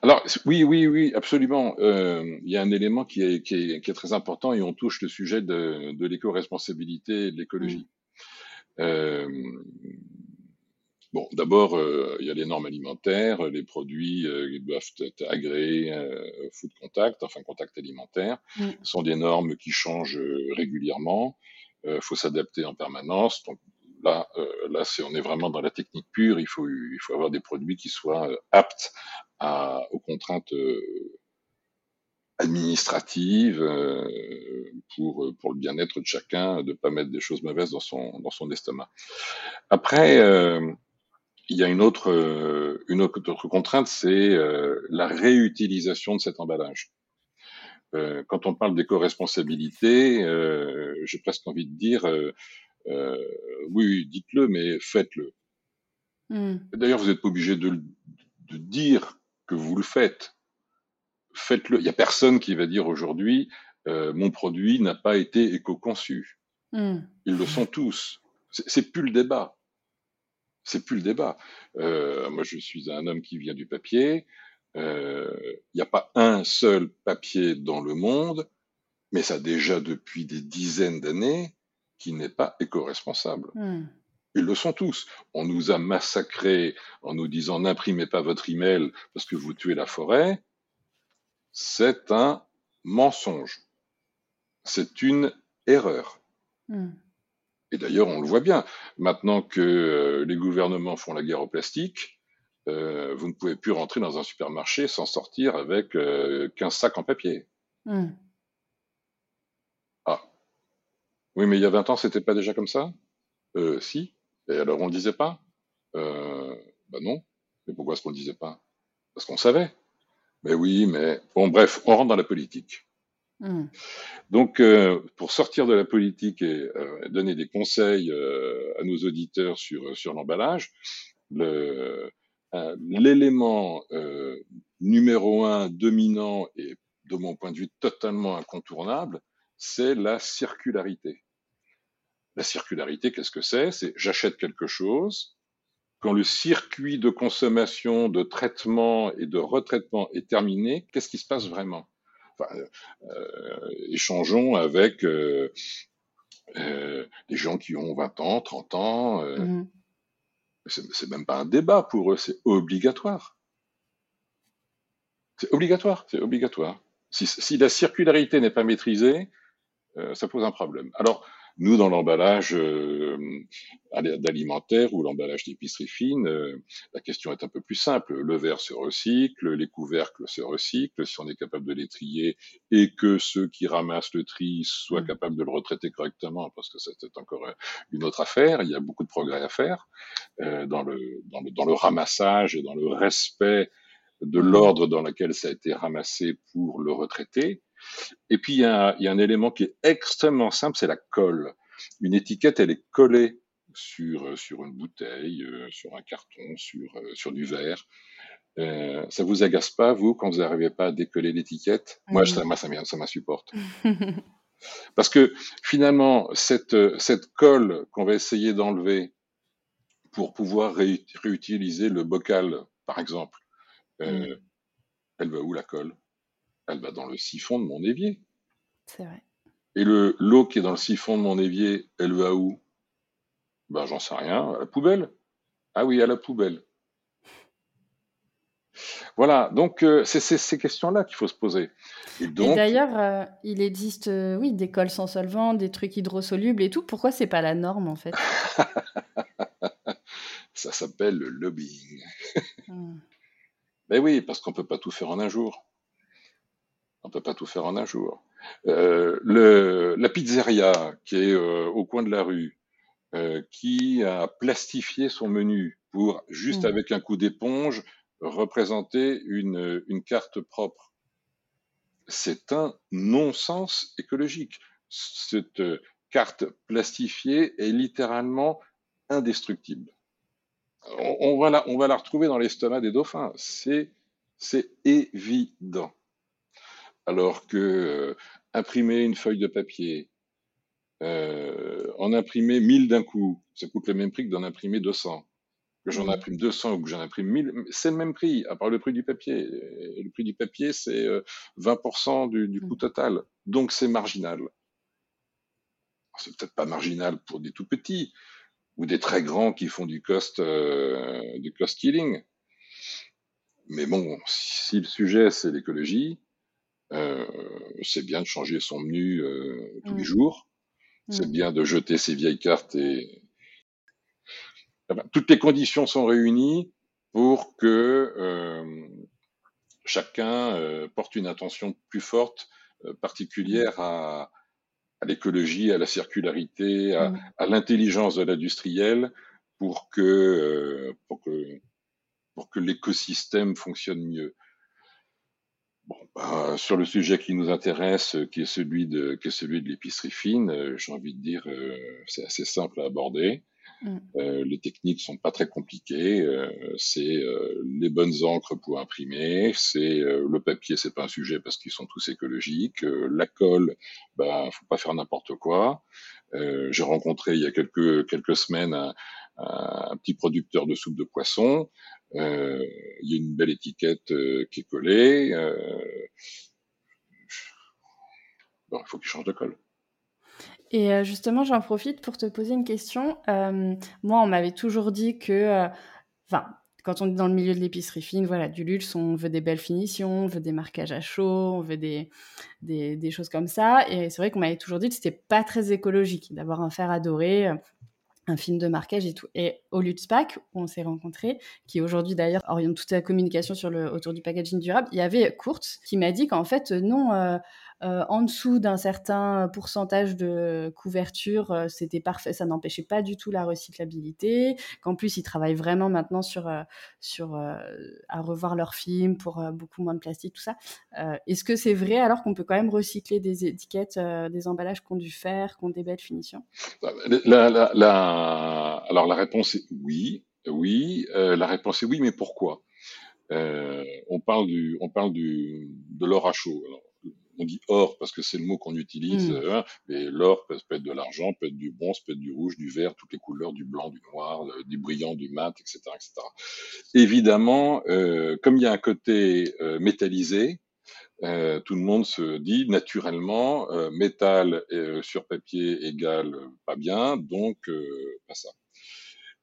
Alors, oui, oui, oui, absolument. Euh, il y a un élément qui est, qui, est, qui est, très important et on touche le sujet de, de l'éco-responsabilité et de l'écologie. Mmh. Euh, Bon, d'abord, euh, il y a les normes alimentaires, les produits doivent être agréés food contact, enfin contact alimentaire. Mm. Ce sont des normes qui changent régulièrement. Il faut s'adapter en permanence. Donc là, là, c'est on est vraiment dans la technique pure. Il faut, il faut avoir des produits qui soient aptes à, aux contraintes administratives pour pour le bien-être de chacun, de pas mettre des choses mauvaises dans son dans son estomac. Après il y a une autre, euh, une autre contrainte, c'est euh, la réutilisation de cet emballage. Euh, quand on parle d'éco-responsabilité, j'ai presque envie de dire, oui, dites-le, mais faites-le. Hmm. D'ailleurs, vous n'êtes pas obligé de, de, dire que vous le faites. Faites-le. Il n'y a personne qui va dire aujourd'hui, mon produit n'a pas été éco-conçu. Hmm. Ils le sont tous. C'est plus le débat. C'est plus le débat. Euh, moi, je suis un homme qui vient du papier. Il euh, n'y a pas un seul papier dans le monde, mais ça déjà depuis des dizaines d'années, qui n'est pas éco-responsable. Hmm. Ils le sont tous. On nous a massacrés en nous disant n'imprimez pas votre email parce que vous tuez la forêt. C'est un mensonge. C'est une erreur. Hmm. Et d'ailleurs, on le voit bien. Maintenant que euh, les gouvernements font la guerre au plastique, euh, vous ne pouvez plus rentrer dans un supermarché sans sortir avec euh, 15 sacs en papier. Hmm. Ah. Oui, mais il y a 20 ans, c'était pas déjà comme ça? Euh, Si. Et alors, on le disait pas? Euh, Ben non. Mais pourquoi est-ce qu'on le disait pas? Parce qu'on savait. Mais oui, mais... Bon, bref, on rentre dans la politique. Hmm. Donc, euh, pour sortir de la politique et euh, donner des conseils euh, à nos auditeurs sur, sur l'emballage, l'élément numéro un dominant et de mon point de vue totalement incontournable, c'est la circularité. La circularité, qu'est-ce que c'est? C'est j'achète quelque chose, quand le circuit de consommation, de traitement et de retraitement est terminé, qu'est-ce qui se passe vraiment? Euh, échangeons avec euh, euh, des gens qui ont 20 ans, 30 ans. Mmh. C'est même pas un débat pour eux, c'est obligatoire. C'est obligatoire, c'est obligatoire. Si, si, la circularité n'est pas maîtrisée, ça pose un problème. Alors, Nous, dans l'emballage euh, d'alimentaire ou l'emballage d'épicerie fine, euh, la question est un peu plus simple. Le verre se recycle, les couvercles se recyclent, si on est capable de les trier et que ceux qui ramassent le tri soient mmh. capables de le retraiter correctement, parce que c'est encore une autre affaire. Il y a beaucoup de progrès à faire euh, dans, le, dans, le, dans le ramassage et dans le respect de mmh. l'ordre dans lequel ça a été ramassé pour le retraiter. Et puis, il y, a, il y a un élément qui est extrêmement simple, c'est la colle. Une étiquette, elle est collée sur, sur une bouteille, euh, sur un carton, sur, euh, sur du verre. Euh, ça vous agace pas, vous, quand vous n'arrivez pas à décoller l'étiquette? Moi, ça, moi, ça, ça m'insupporte. Parce que finalement, cette, cette colle qu'on va essayer d'enlever pour pouvoir réutiliser le bocal, par exemple, euh, mm. elle va où la colle? Elle va dans le siphon de mon évier. C'est vrai. Et le l'eau qui est dans le siphon de mon évier, elle va où? Ben j'en sais rien, à la poubelle. Ah oui, à la poubelle. Voilà, donc euh, c'est ces questions-là qu'il faut se poser. Et, d'ailleurs, euh, il existe, oui, des cols sans solvant, des trucs hydrosolubles et tout. Pourquoi c'est pas la norme en fait? Ça s'appelle le lobbying. Hmm. Ben oui, parce qu'on peut pas tout faire en un jour. On peut pas tout faire en un jour. Euh, le, la pizzeria qui est euh, au coin de la rue, euh, qui a plastifié son menu pour juste mmh. avec un coup d'éponge représenter une, une carte propre. C'est un non-sens écologique. Cette carte plastifiée est littéralement indestructible on, va la, on va la retrouver dans l'estomac des dauphins. C'est évident. Alors que euh, imprimer une feuille de papier, euh, en imprimer 1000 d'un coup, ça coûte le même prix que d'en imprimer 200. Que j'en mmh. imprime 200 ou que j'en imprime 1000, c'est le même prix, à part le prix du papier. le prix du papier, c'est 20% euh, du, du coût mmh. total. Donc c'est marginal. C'est peut-être pas marginal pour des tout petits, ou des très grands qui font du cost, euh, du cost killing. Mais bon, si le sujet c'est l'écologie, c'est bien de changer son menu euh, tous les mmh. jours. C'est mmh. bien de jeter ses vieilles cartes et toutes les conditions sont réunies pour que euh, chacun euh, porte une attention plus forte, euh, particulière à, à l'écologie, à la circularité, à, mm. à l'intelligence de l'industriel pour que, euh, pour que, pour que l'écosystème fonctionne mieux. Bah, sur le sujet qui nous intéresse, qui est celui de, qui est celui de l'épicerie fine, euh, j'ai envie de dire, euh, c'est assez simple à aborder. Mm. Euh, les techniques sont pas très compliquées. Euh, c'est euh, les bonnes encres pour imprimer. C'est le papier, c'est pas un sujet parce qu'ils sont tous écologiques. la colle, bah faut pas faire n'importe quoi. J'ai rencontré il y a quelques quelques semaines un, un, petit producteur de soupe de poisson. Il y a une belle étiquette qui est collée. bon, il faut qu'il change de colle. Et euh, justement, j'en profite pour te poser une question. Euh, moi, on m'avait toujours dit que, euh, enfin, quand on est dans le milieu de l'épicerie fine, voilà, du luxe, on veut des belles finitions, on veut des marquages à chaud, on veut des, des, choses comme ça. Et c'est vrai qu'on m'avait toujours dit que c'était pas très écologique d'avoir un fer adoré, un film de marquage et tout. Et au Lutzpack, où on s'est rencontrés, qui aujourd'hui d'ailleurs oriente toute la communication autour du packaging durable, il y avait Kurtz qui m'a dit qu'en fait, non, euh, en dessous d'un certain pourcentage de couverture, euh, c'était parfait, ça n'empêchait pas du tout la recyclabilité. Qu'en plus, ils travaillent vraiment maintenant sur, euh, à revoir leurs films pour beaucoup moins de plastique, tout ça. Est-ce que c'est vrai alors qu'on peut quand même recycler des étiquettes, des emballages du fer, qui ont des belles finitions? Bah, Alors la réponse est oui, oui. la réponse est oui, mais pourquoi? On parle du, on parle du, de l'or à chaud on dit or parce que c'est le mot qu'on utilise, mmh. hein, mais l'or peut, être de l'argent, peut être du bronze, peut être du rouge, du vert, toutes les couleurs, du blanc, du noir, du brillant, du mat, etc. etc. Évidemment, euh, comme il y a un côté euh, métallisé, euh, tout le monde se dit naturellement métal sur papier égale pas bien, donc pas ça.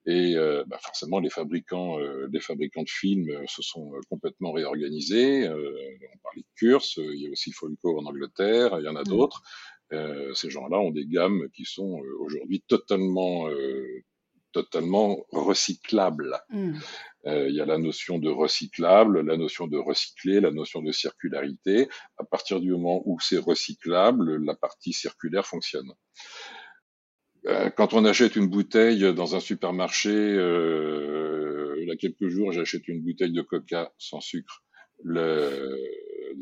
Et euh, bah forcément, les fabricants, euh, les fabricants de films euh, se sont complètement réorganisés. on parlait de Curse, il y a aussi Folco en Angleterre, il y en a mmh. d'autres. ces gens-là ont des gammes qui sont aujourd'hui totalement, totalement recyclables. Mmh. Il y a la notion de recyclable, la notion de recycler, la notion de circularité. À partir du moment où c'est recyclable, la partie circulaire fonctionne. Euh, quand on achète une bouteille dans un supermarché, euh, il y a quelques jours, j'ai acheté une bouteille de coca sans sucre le,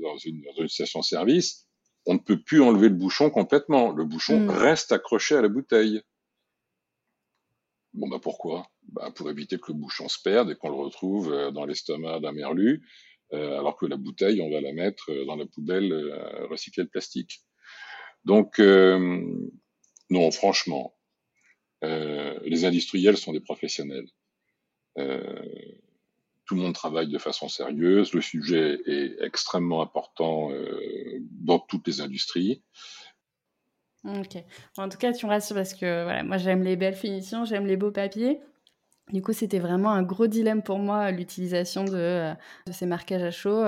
dans, une, dans une station-service. On ne peut plus enlever le bouchon complètement. Le bouchon mm. reste accroché à la bouteille. Bon, bah pourquoi? Bah, Pour éviter que le bouchon se perde et qu'on le retrouve euh, dans l'estomac d'un merlu, euh, alors que la bouteille, on va la mettre euh, dans la poubelle euh, recyclée de plastique. Donc, non, franchement, les industriels sont des professionnels. Tout le monde travaille de façon sérieuse. Le sujet est extrêmement important dans toutes les industries. Ok. En tout cas, tu me rassures parce que voilà, moi j'aime les belles finitions, j'aime les beaux papiers. Du coup, c'était vraiment un gros dilemme pour moi l'utilisation de, de, ces marquages à chaud.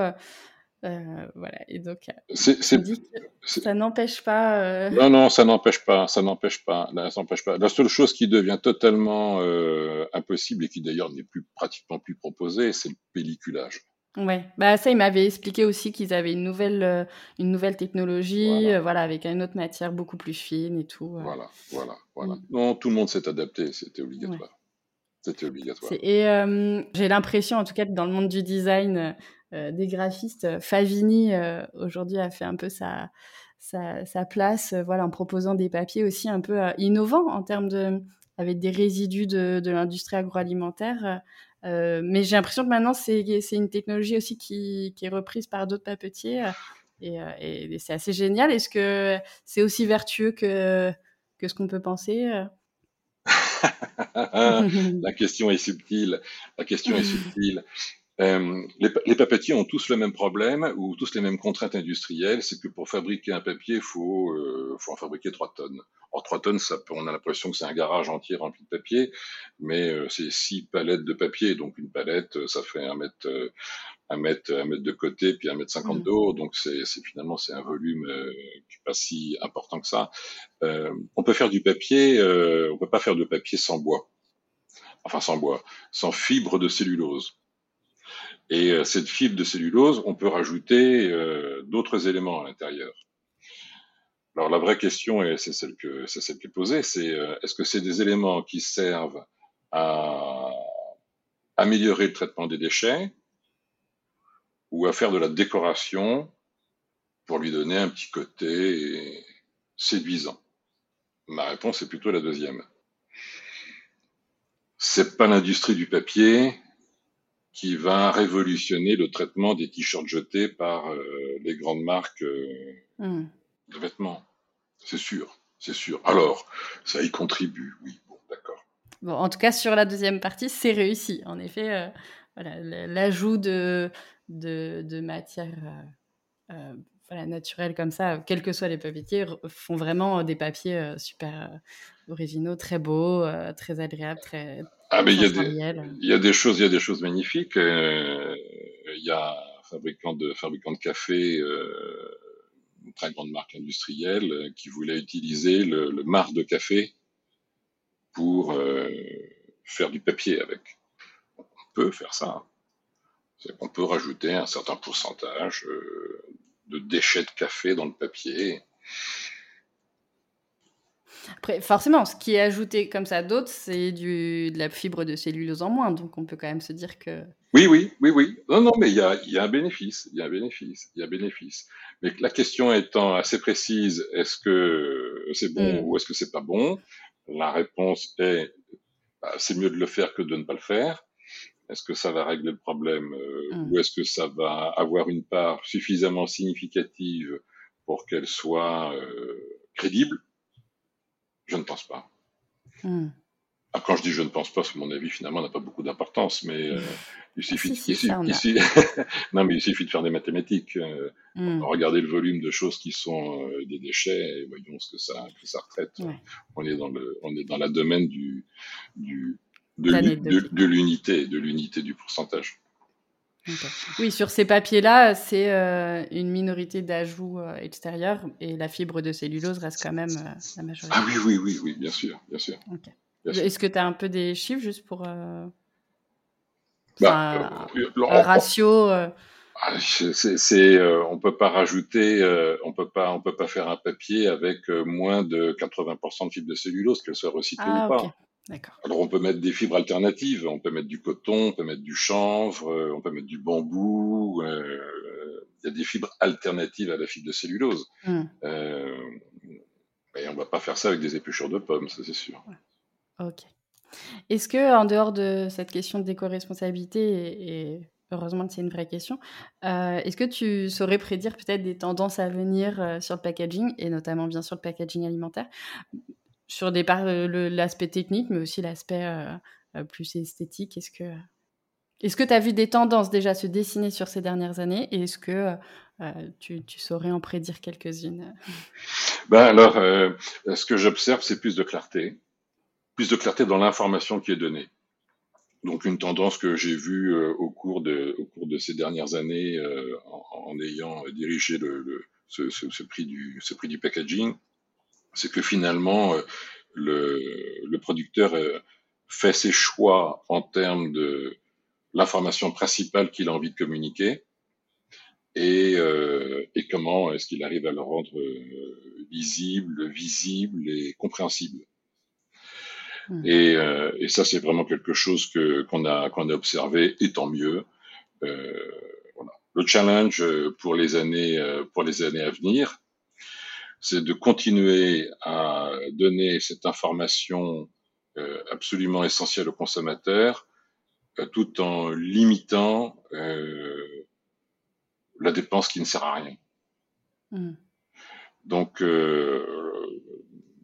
Euh, voilà. Et donc, c'est, ça n'empêche pas. Euh, non, non, ça n'empêche pas. Ça n'empêche pas. Là, ça n'empêche pas. La seule chose qui devient totalement euh, impossible et qui d'ailleurs n'est plus pratiquement plus proposée, c'est le pelliculage. Ouais, bah ça, il m'avait expliqué aussi qu'ils avaient une nouvelle, une nouvelle technologie, voilà. avec une autre matière beaucoup plus fine et tout. Voilà, voilà, voilà. Mm. Non, tout le monde s'est adapté, c'était obligatoire. C'était obligatoire. Et j'ai l'impression, en tout cas, que dans le monde du design, euh, des graphistes. Favini, euh, aujourd'hui, a fait un peu sa, sa, place voilà, en proposant des papiers aussi un peu euh, innovants en termes de avec des résidus de, de l'industrie agroalimentaire. Mais j'ai l'impression que maintenant, c'est une technologie aussi qui, est reprise par d'autres papetiers. Et, et, c'est assez génial. Est-ce que c'est aussi vertueux que, que ce qu'on peut penser La question est subtile. La question est subtile. Euh, les, les, papetiers ont tous le même problème ou tous les mêmes contraintes industrielles, c'est que pour fabriquer un papier, il faut, euh, faut en fabriquer 3 tonnes. Or, 3 tonnes, ça, on a l'impression que c'est un garage entier rempli de papier, mais euh, c'est 6 palettes de papier, donc une palette, ça fait un mètre, un mètre, un mètre de côté, puis un mètre cinquante de haut, donc c'est finalement c'est un volume qui n'est pas si important que ça. on peut faire du papier, on peut pas faire de papier sans bois, enfin sans bois, sans fibre de cellulose. Et euh, cette fibre de cellulose, on peut rajouter euh, d'autres éléments à l'intérieur. Alors la vraie question, et c'est celle que c'est celle qui est posée, c'est euh, est-ce que c'est des éléments qui servent à améliorer le traitement des déchets ou à faire de la décoration pour lui donner un petit côté séduisant? Ma réponse est plutôt la deuxième. C'est pas l'industrie du papier qui va révolutionner le traitement des t-shirts jetés par euh, les grandes marques euh, hmm. de vêtements. C'est sûr, c'est sûr. Alors, ça y contribue, oui, bon, d'accord. Bon, en tout cas, sur la deuxième partie, c'est réussi. En effet, euh, voilà, l'ajout de, de, de matières voilà, naturelles comme ça, quels que soient les papetiers, font vraiment des papiers super originaux, très beaux, très agréables, très, ah, mais il y, a des, il y a des choses, il y a des choses magnifiques. Euh, il y a un fabricant de, fabricant de café, euh, une très grande marque industrielle, euh, qui voulait utiliser le, le marc de café pour euh, faire du papier avec. On peut faire ça. On peut rajouter un certain pourcentage euh, de déchets de café dans le papier. Après, forcément, ce qui est ajouté comme ça d'autres, c'est du, de la fibre de cellulose en moins. Donc, on peut quand même se dire que. Oui, oui, oui, oui. Non, non, mais il y a, y a, un bénéfice. Il y a un bénéfice. Il y a un bénéfice. Mais la question étant assez précise, est-ce que c'est bon mm. ou est-ce que c'est pas bon? La réponse est bah, c'est mieux de le faire que de ne pas le faire. Est-ce que ça va régler le problème euh, mm. ou est-ce que ça va avoir une part suffisamment significative pour qu'elle soit euh, crédible? Je ne pense pas. Ah, quand je dis je ne pense pas, c'est mon avis finalement n'a pas beaucoup d'importance, mais euh, il suffit, non, mais il suffit de faire des mathématiques, euh, hmm. regarder le volume de choses qui sont euh, des déchets et voyons ce que ça, que ça retraite. On est dans le, on est dans la domaine du, du de l'unité, de l'unité du pourcentage. Oui, sur ces papiers-là, c'est une minorité d'ajouts extérieurs et la fibre de cellulose reste quand même la majorité. Ah oui, oui, oui, oui, bien sûr, bien sûr. Est-ce que tu as un peu des chiffres juste pour bah, un ratio c'est, on peut pas rajouter, on peut pas, on peut pas faire un papier avec moins de 80% de fibres de cellulose, qu'elle soit recyclée ah, ou pas. Alors on peut mettre des fibres alternatives, on peut mettre du coton, on peut mettre du chanvre, euh, on peut mettre du bambou. Euh, il y a des fibres alternatives à la fibre de cellulose. Euh, et on va pas faire ça avec des épluchures de pommes, ça c'est sûr. Ok. Est-ce que en dehors de cette question d'éco-responsabilité et, et heureusement que c'est une vraie question, est-ce que tu saurais prédire peut-être des tendances à venir sur le packaging et notamment bien sûr le packaging alimentaire? Sur des l'aspect technique, mais aussi l'aspect euh, euh, plus esthétique. Est-ce que est-ce tu as vu des tendances déjà se dessiner sur ces dernières années? Et est-ce que euh, tu, saurais en prédire quelques-unes? Ben Alors, ce que j'observe, c'est plus de clarté, plus de clarté dans l'information qui est donnée. Donc une tendance que j'ai vue au, cours de, au cours de ces dernières années en, ayant dirigé le, ce, prix du, ce prix du packaging, c'est que finalement, euh, le, le, producteur euh, fait ses choix en termes de l'information principale qu'il a envie de communiquer et, euh, et comment est-ce qu'il arrive à le rendre visible, visible et compréhensible. Hmm. Et, et, ça, c'est vraiment quelque chose que qu'on a qu'on a observé, et tant mieux. Euh, voilà. Le challenge pour les années pour les années à venir, c'est de continuer à donner cette information euh, absolument essentielle aux consommateurs, euh, tout en limitant euh, la dépense qui ne sert à rien. Mmh. Donc, je,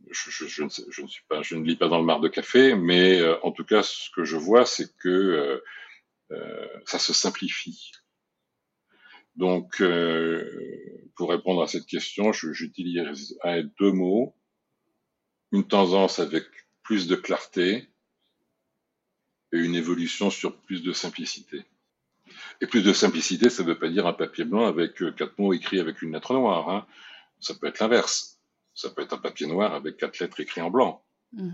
je, ne je, ne suis pas, je ne lis pas dans le mar de café, mais en tout cas, ce que je vois, c'est que ça se simplifie. Donc, euh, pour répondre à cette question, j'utilise deux mots. Une tendance avec plus de clarté et une évolution sur plus de simplicité. Et plus de simplicité, ça ne veut pas dire un papier blanc avec euh, quatre mots écrits avec une lettre noire. Hein. Ça peut être l'inverse. Ça peut être un papier noir avec quatre lettres écrites en blanc. Mmh.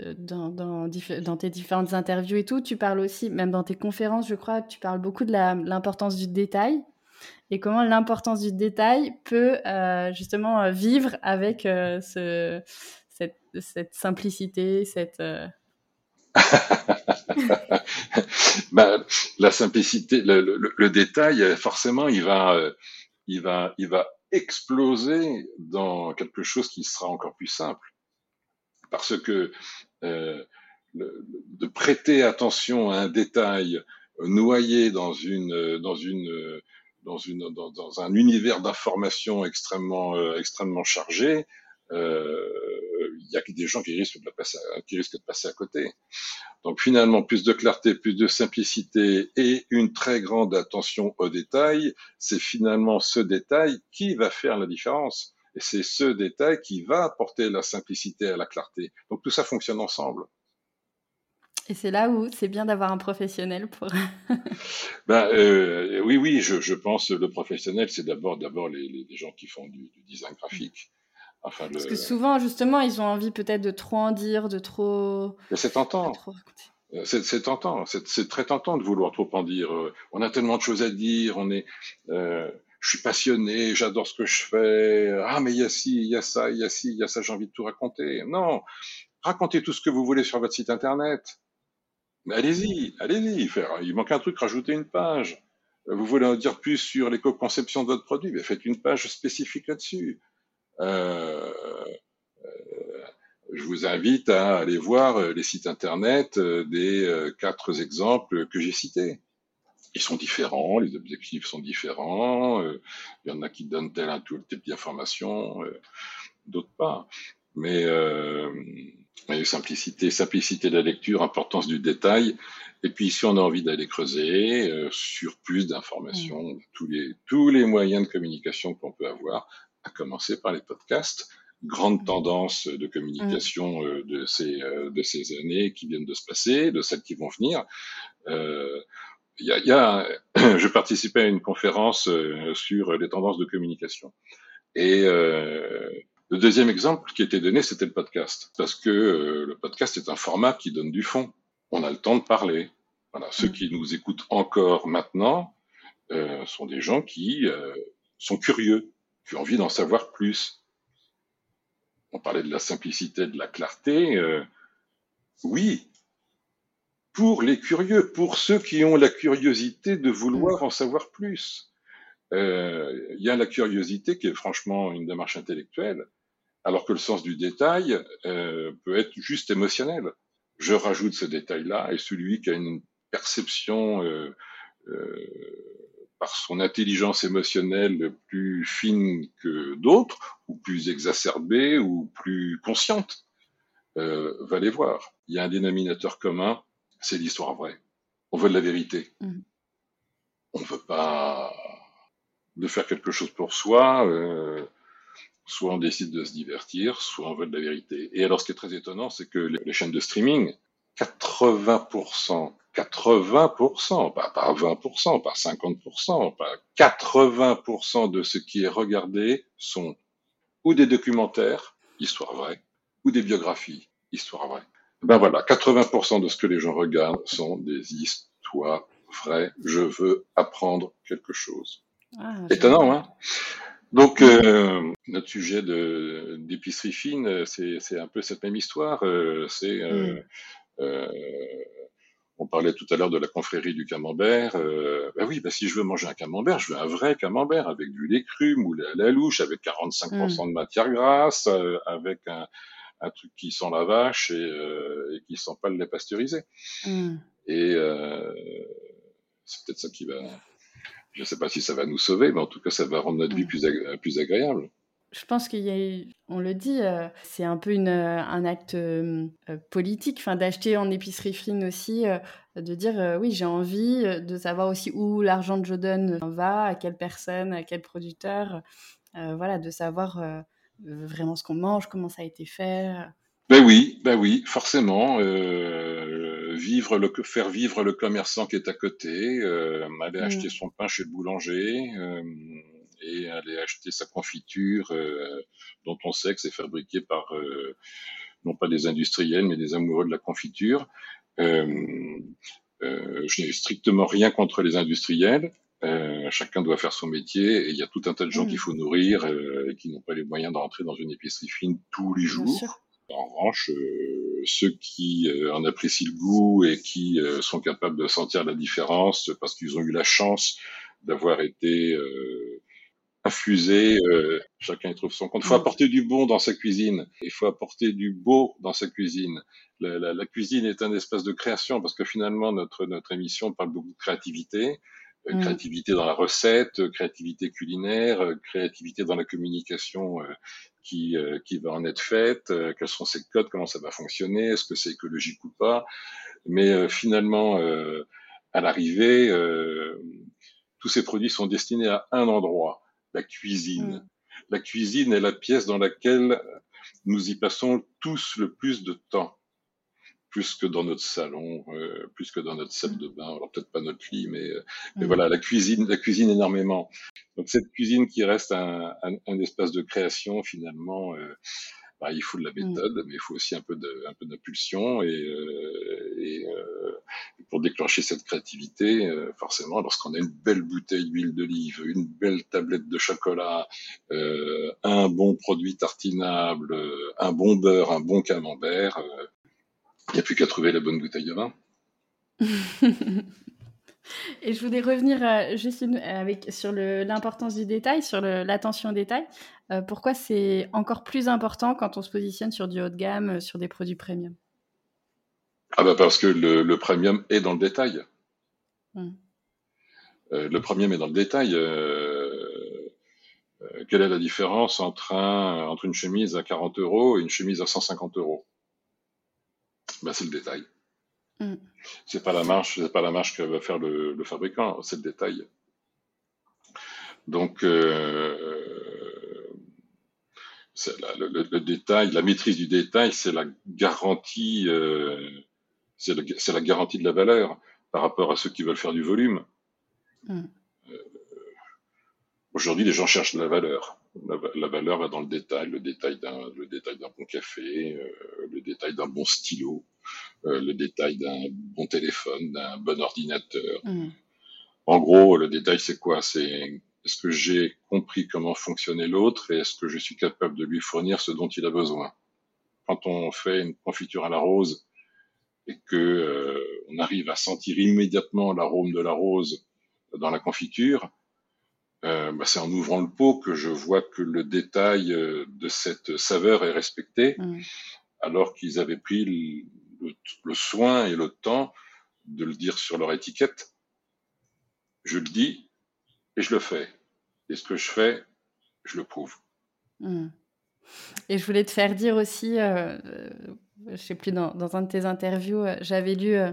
Euh, dans, dans, dans, tes différentes interviews et tout, tu parles aussi, même dans tes conférences, je crois, tu parles beaucoup de l'importance du détail et comment l'importance du détail peut euh, justement euh, vivre avec euh, ce, cette, simplicité, cette... bah, la simplicité, le, détail, forcément, il va, il va, il va exploser dans quelque chose qui sera encore plus simple, parce que de prêter attention à un détail noyé dans une dans une dans, une, dans, dans un univers d'information extrêmement, euh, extrêmement chargé, euh, il y a des gens qui risquent, de passer, qui risquent de passer à côté. Donc finalement, plus de clarté, plus de simplicité et une très grande attention aux détails, c'est finalement ce détail qui va faire la différence. Et c'est ce détail qui va apporter la simplicité à la clarté. Donc tout ça fonctionne ensemble. Et c'est là où c'est bien d'avoir un professionnel pour. ben, euh, oui, oui, je, je, pense le professionnel, c'est d'abord d'abord les, les, gens qui font du, du design graphique. Enfin, Parce que souvent, justement, ils ont envie peut-être de trop en dire, de trop. C'est tentant. Euh, c'est tentant, c'est très tentant de vouloir trop en dire. Euh, on a tellement de choses à dire, on est, euh, je suis passionné, j'adore ce que je fais. Ah, mais il y a ci, il y a ça, il y a ci, il y a ça, j'ai envie de tout raconter. Non, racontez tout ce que vous voulez sur votre site internet. Allez-y, allez-y. Il manque un truc, rajoutez une page. Vous voulez en dire plus sur l'éco-conception de votre produit, mais faites une page spécifique là-dessus. Euh, euh, je vous invite à aller voir les sites internet des quatre exemples que j'ai cités. Ils sont différents, les objectifs sont différents. il y en a qui donnent tel un tout type d'information, d'autres pas. Mais euh, simplicité, simplicité de la lecture, importance du détail. Et puis si on a envie d'aller creuser euh, sur plus d'informations, mmh. tous les tous les moyens de communication qu'on peut avoir, à commencer par les podcasts. Grande mmh. tendance de communication mmh. euh, de ces euh, de ces années qui viennent de se passer, de celles qui vont venir. Euh, il y a, je participais à une conférence euh, sur les tendances de communication. Et euh, le deuxième exemple qui était donné, c'était le podcast. Parce que euh, le podcast est un format qui donne du fond. On a le temps de parler. Voilà. Ceux qui nous écoutent encore maintenant euh, sont des gens qui euh, sont curieux, qui ont envie d'en savoir plus. On parlait de la simplicité, de la clarté. oui, pour les curieux, pour ceux qui ont la curiosité de vouloir en savoir plus. Euh, il y a la curiosité qui est franchement une démarche intellectuelle, alors que le sens du détail euh, peut être juste émotionnel. Je rajoute ce détail-là et celui qui a une perception euh, par son intelligence émotionnelle plus fine que d'autres, ou plus exacerbée, ou plus consciente, va les voir. Il y a un dénominateur commun, c'est l'histoire vraie. On veut de la vérité. Mmh. On veut pas de faire quelque chose pour soi. Euh, soit on décide de se divertir, soit on veut de la vérité. Et alors, ce qui est très étonnant, c'est que les chaînes de streaming, 80%, 80%, pas, pas 20%, pas 50%, pas 80% de ce qui est regardé sont ou des documentaires, histoire vraie, ou des biographies, histoire vraie. Ben voilà, 80% de ce que les gens regardent sont des histoires vraies. Je veux apprendre quelque chose. Ah, Étonnant, hein? Donc, euh, notre sujet de d'épicerie fine, c'est un peu cette même histoire. Euh, c'est euh, mm. on parlait tout à l'heure de la confrérie du camembert. ben oui, ben si je veux manger un camembert, je veux un vrai camembert avec du lait cru, moulé à la louche, avec 45% mm. de matière grasse, avec un, un truc qui sent la vache et, et qui sent pas le lait pasteurisé. Mm. Et c'est peut-être ça qui va je ne sais pas si ça va nous sauver, mais en tout cas, ça va rendre notre vie plus, plus agréable. Je pense qu'il y a, on le dit, euh, c'est un peu une, euh, un acte euh, politique, enfin d'acheter en épicerie fine aussi, de dire oui, j'ai envie de savoir aussi où l'argent que je donne va, à quelle personne, à quel producteur, voilà, de savoir vraiment ce qu'on mange, comment ça a été fait. Ben oui, ben oui, forcément. Vivre le, faire vivre le commerçant qui est à côté, euh, aller acheter mm. son pain chez le boulanger euh, et aller acheter sa confiture euh, dont on sait que c'est fabriqué par non pas des industriels mais des amoureux de la confiture. je n'ai strictement rien contre les industriels. chacun doit faire son métier et il y a tout un tas de gens mm. qu'il faut nourrir et qui n'ont pas les moyens d'entrer dans une épicerie fine tous les jours. En revanche, euh, ceux qui euh, en apprécient le goût et qui euh, sont capables de sentir la différence parce qu'ils ont eu la chance d'avoir été infusés, chacun y trouve son compte. Il faut apporter du bon dans sa cuisine. Il faut apporter du beau dans sa cuisine. La, la, la, cuisine est un espace de création parce que finalement notre notre émission parle beaucoup de créativité. Mm. créativité dans la recette, créativité culinaire, créativité dans la communication euh, qui va en être faite, euh, quels sont ses codes, comment ça va fonctionner, est-ce que c'est écologique ou pas. Mais euh, finalement, à l'arrivée, tous ces produits sont destinés à un endroit, la cuisine. Mm. La cuisine est la pièce dans laquelle nous y passons tous le plus de temps plus que dans notre salon, euh, plus que dans notre salle de bain. Alors peut-être pas notre lit, mais, euh, mais mm. voilà, la cuisine, la cuisine énormément. Donc cette cuisine qui reste un, un, un espace de création finalement. Euh, bah, il faut de la mm. méthode, mais il faut aussi un peu de, un peu d'impulsion et, euh, et pour déclencher cette créativité, forcément, lorsqu'on a une belle bouteille d'huile d'olive, une belle tablette de chocolat, un bon produit tartinable, un bon beurre, un bon camembert, il n'y a plus qu'à trouver la bonne bouteille de vin. Et je voulais revenir euh, juste avec, sur l'importance du détail, sur l'attention au détail. Euh, pourquoi c'est encore plus important quand on se positionne sur du haut de gamme, euh, sur des produits premium? Ah bah parce que le, premium est dans le détail. Hmm. le premium est dans le détail. quelle est la différence entre, un, entre une chemise à 40 euros et une chemise à 150 euros? Bah, c'est le détail. Mm. C'est pas la marche, c'est pas la marche que va faire le, fabricant, c'est le détail. Donc, euh, le, détail, la maîtrise du détail, c'est la garantie, euh, c'est la garantie de la valeur. par rapport à ceux qui veulent faire du volume. Mm. Euh, aujourd'hui, les gens cherchent la valeur. La, valeur va dans le détail, le détail d'un, le détail d'un bon café, euh, le détail d'un bon stylo, euh, le détail d'un bon téléphone, d'un bon ordinateur. Mm. En gros, le détail, c'est quoi? C'est est-ce que j'ai compris comment fonctionnait l'autre et est-ce que je suis capable de lui fournir ce dont il a besoin? Quand on fait une confiture à la rose et que euh, on arrive à sentir immédiatement l'arôme de la rose dans la confiture, euh, bah, c'est en ouvrant le pot que je vois que le détail euh, de cette saveur est respecté, mmh. alors qu'ils avaient pris le, soin et le temps de le dire sur leur étiquette. Je le dis et je le fais. Et ce que je fais, je le prouve. Hmm. Et je voulais te faire dire aussi, euh, je sais plus, dans, dans, un de tes interviews, j'avais lu, euh,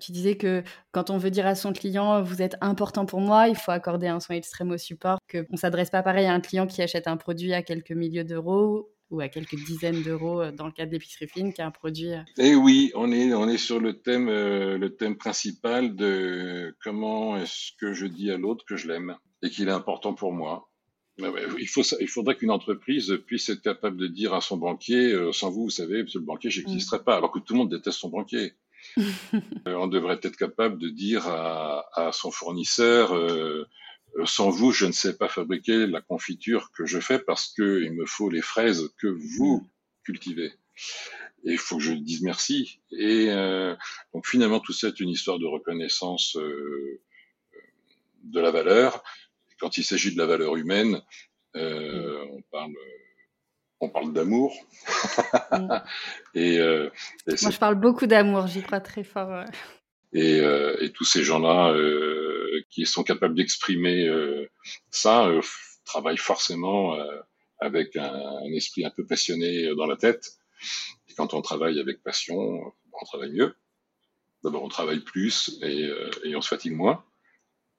tu disais que quand on veut dire à son client, vous êtes important pour moi, il faut accorder un soin extrême au support, qu'on ne s'adresse pas pareil à un client qui achète un produit à quelques milliers d'euros ou à quelques dizaines d'euros dans le cas de l'épicerie fine, qui est un produit. Eh oui, on est, on est sur le thème, le thème principal de comment est-ce que je dis à l'autre que je l'aime et qu'il est important pour moi. Il, faut, il faudrait qu'une entreprise puisse être capable de dire à son banquier, euh, sans vous, vous savez, monsieur le banquier, j'existerai mm. pas, alors que tout le monde déteste son banquier. Euh, on devrait être capable de dire à, à son fournisseur, euh, sans vous, je ne sais pas fabriquer la confiture que je fais parce que il me faut les fraises que vous mm. cultivez. Et il faut que je dise merci. Et donc finalement, tout ça est une histoire de reconnaissance de la valeur quand il s'agit de la valeur humaine, euh, on parle, on parle d'amour. Mm. et, euh, Moi, je parle beaucoup d'amour, j'y crois très fort. Et, euh, et, tous ces gens-là euh, qui sont capables d'exprimer euh, ça euh, travaillent forcément avec un, un, esprit un peu passionné dans la tête. Et quand on travaille avec passion, on travaille mieux. D'abord, on travaille plus et, et, on se fatigue moins.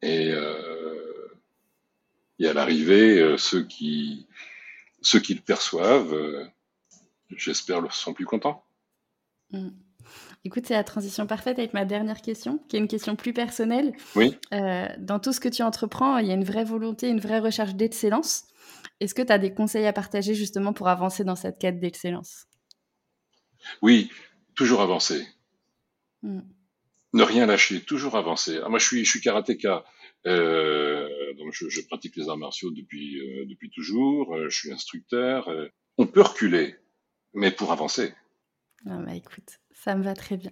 Et, et à l'arrivée, euh, ceux qui ceux qui le perçoivent, euh, j'espère, sont plus contents. Mm. Écoute, c'est la transition parfaite avec ma dernière question, qui est une question plus personnelle. Oui. Euh, dans tout ce que tu entreprends, il y a une vraie volonté, une vraie recherche d'excellence. Est-ce que tu as des conseils à partager justement pour avancer dans cette quête d'excellence? Oui, toujours avancer. Mm. Ne rien lâcher, toujours avancer. Ah, moi, je suis, je suis karatéka. Euh, donc je, pratique les arts martiaux depuis euh, depuis toujours. Euh, je suis instructeur. On peut reculer, mais pour avancer. Ah bah écoute, ça me va très bien.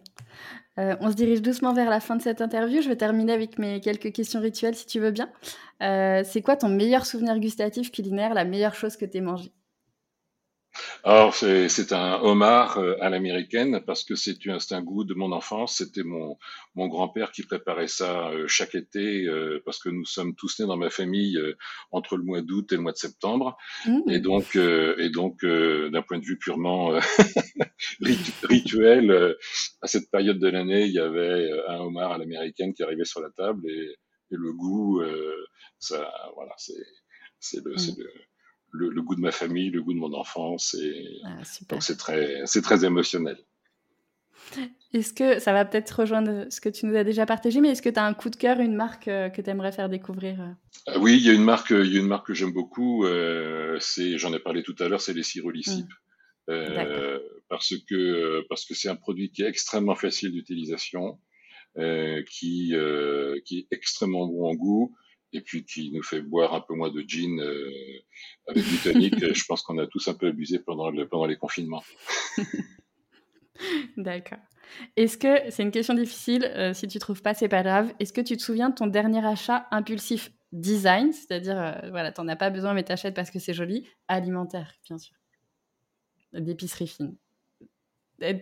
on se dirige doucement vers la fin de cette interview. Je vais terminer avec mes quelques questions rituelles, si tu veux bien. c'est quoi ton meilleur souvenir gustatif culinaire, la meilleure chose que tu aies mangée? Alors, c'est un homard euh, à l'américaine parce que c'est un goût de mon enfance. C'était mon, mon grand-père qui préparait ça euh, chaque été euh, parce que nous sommes tous nés dans ma famille entre le mois d'août et le mois de septembre. Mmh. Et donc, et donc d'un point de vue purement rituel, à cette période de l'année, il y avait un homard à l'américaine qui arrivait sur la table et, et le goût, ça, voilà, c'est le, mmh. le le, goût de ma famille, le goût de mon enfance. Et ah, donc c'est très, c'est très émotionnel. Est-ce que ça va peut-être rejoindre ce que tu nous as déjà partagé, mais est-ce que tu as un coup de cœur, une marque euh, que tu aimerais faire découvrir euh? ah Oui, il y a une marque, il y a une marque que j'aime beaucoup. Euh, c'est, j'en ai parlé tout à l'heure, c'est les Cyrolicipe. Mmh. Parce que parce que c'est un produit qui est extrêmement facile d'utilisation, qui qui est extrêmement bon en goût et puis qui nous fait boire un peu moins de gin euh, avec du tonic. je pense qu'on a tous un peu abusé pendant, le, pendant les confinements. D'accord. Est-ce que, c'est une question difficile, euh, si tu trouves pas, c'est pas grave. Est-ce que tu te souviens de ton dernier achat impulsif design, c'est-à-dire, euh, voilà, t'en as pas besoin mais t'achètes parce que c'est joli, alimentaire, bien sûr, d'épicerie fine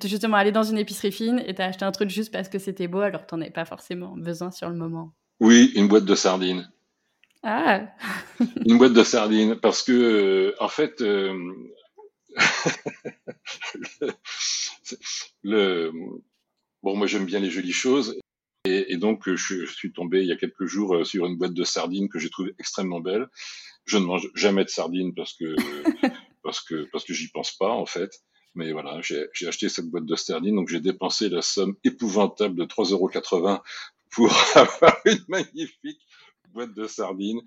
Justement, aller dans une épicerie fine et t'as acheté un truc juste parce que c'était beau alors que t'en avais pas forcément besoin sur le moment. Oui, une boîte de sardines. Ah. Une boîte de sardines parce que euh, en fait euh, le, bon moi j'aime bien les jolies choses et, donc je, suis tombé il y a quelques jours euh, sur une boîte de sardines que j'ai trouvée extrêmement belle. Je ne mange jamais de sardines parce que parce que parce que j'y pense pas en fait. Mais voilà, j'ai acheté cette boîte de sterling, donc j'ai dépensé la somme épouvantable de 3,80 euros pour avoir une magnifique boîte de sardines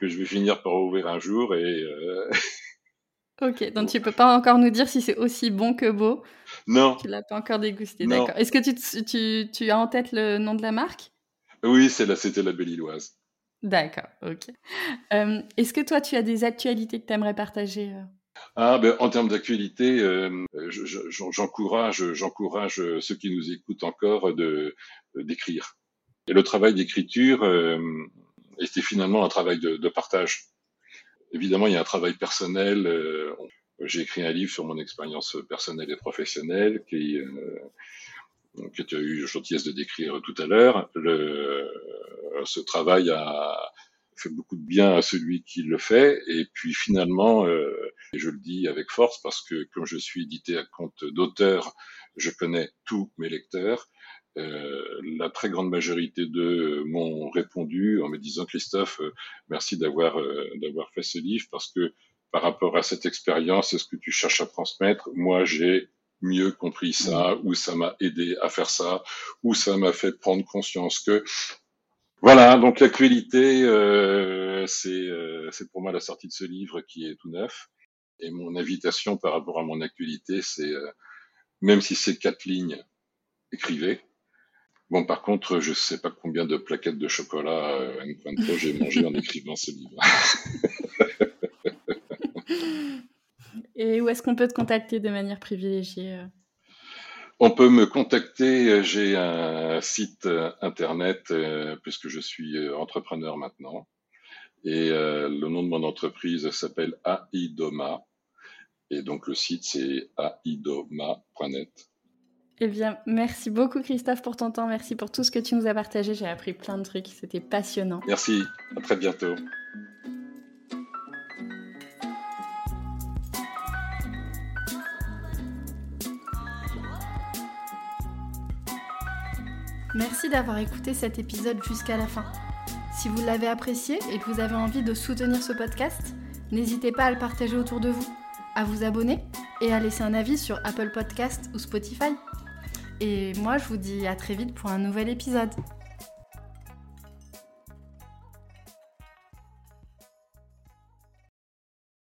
que je vais finir par ouvrir un jour et. Euh... Ok, donc tu peux pas encore nous dire si c'est aussi bon que beau? Non. Tu l'as pas encore dégusté, d'accord. Est-ce que tu, tu, tu, as en tête le nom de la marque? Oui, c'était la Belle-Illoise. D'accord, ok. Euh, Est-ce que toi, tu as des actualités que tu aimerais partager euh? Ah, ben, en termes d'actualité, euh, j'encourage, j'encourage ceux qui nous écoutent encore de d'écrire. Et le travail d'écriture, euh, c'était finalement un travail de, de, partage. Évidemment, il y a un travail personnel. Euh, j'ai écrit un livre sur mon expérience personnelle et professionnelle qui, euh, que tu as eu la gentillesse de décrire tout à l'heure. Ce travail a fait beaucoup de bien à celui qui le fait. Et puis finalement, euh, et je le dis avec force parce que comme je suis édité à compte d'auteur, je connais tous mes lecteurs. Euh, la très grande majorité d'eux m'ont répondu en me disant Christophe, euh, merci d'avoir euh, d'avoir fait ce livre parce que par rapport à cette expérience et ce que tu cherches à transmettre, moi j'ai mieux compris ça, ou ça m'a aidé à faire ça, ou ça m'a fait prendre conscience que voilà, donc l'actualité, euh, c'est pour moi la sortie de ce livre qui est tout neuf. Et mon invitation par rapport à mon actualité, c'est même si c'est quatre lignes, écrivez. Bon, par contre, je sais pas combien de plaquettes de chocolat euh, j'ai mangé en écrivant ce livre. Et où est-ce qu'on peut te contacter de manière privilégiée euh? On peut me contacter, j'ai un site euh, internet euh, puisque je suis entrepreneur maintenant. Et le nom de mon entreprise s'appelle AIDOMA. Et donc le site c'est aidoma.net. Eh bien, merci beaucoup Christophe pour ton temps, merci pour tout ce que tu nous as partagé. J'ai appris plein de trucs, c'était passionnant. Merci, à très bientôt. Merci d'avoir écouté cet épisode jusqu'à la fin. Si vous l'avez apprécié et que vous avez envie de soutenir ce podcast, n'hésitez pas à le partager autour de vous, à vous abonner et à laisser un avis sur Apple Podcast ou Spotify. Et moi, je vous dis à très vite pour un nouvel épisode.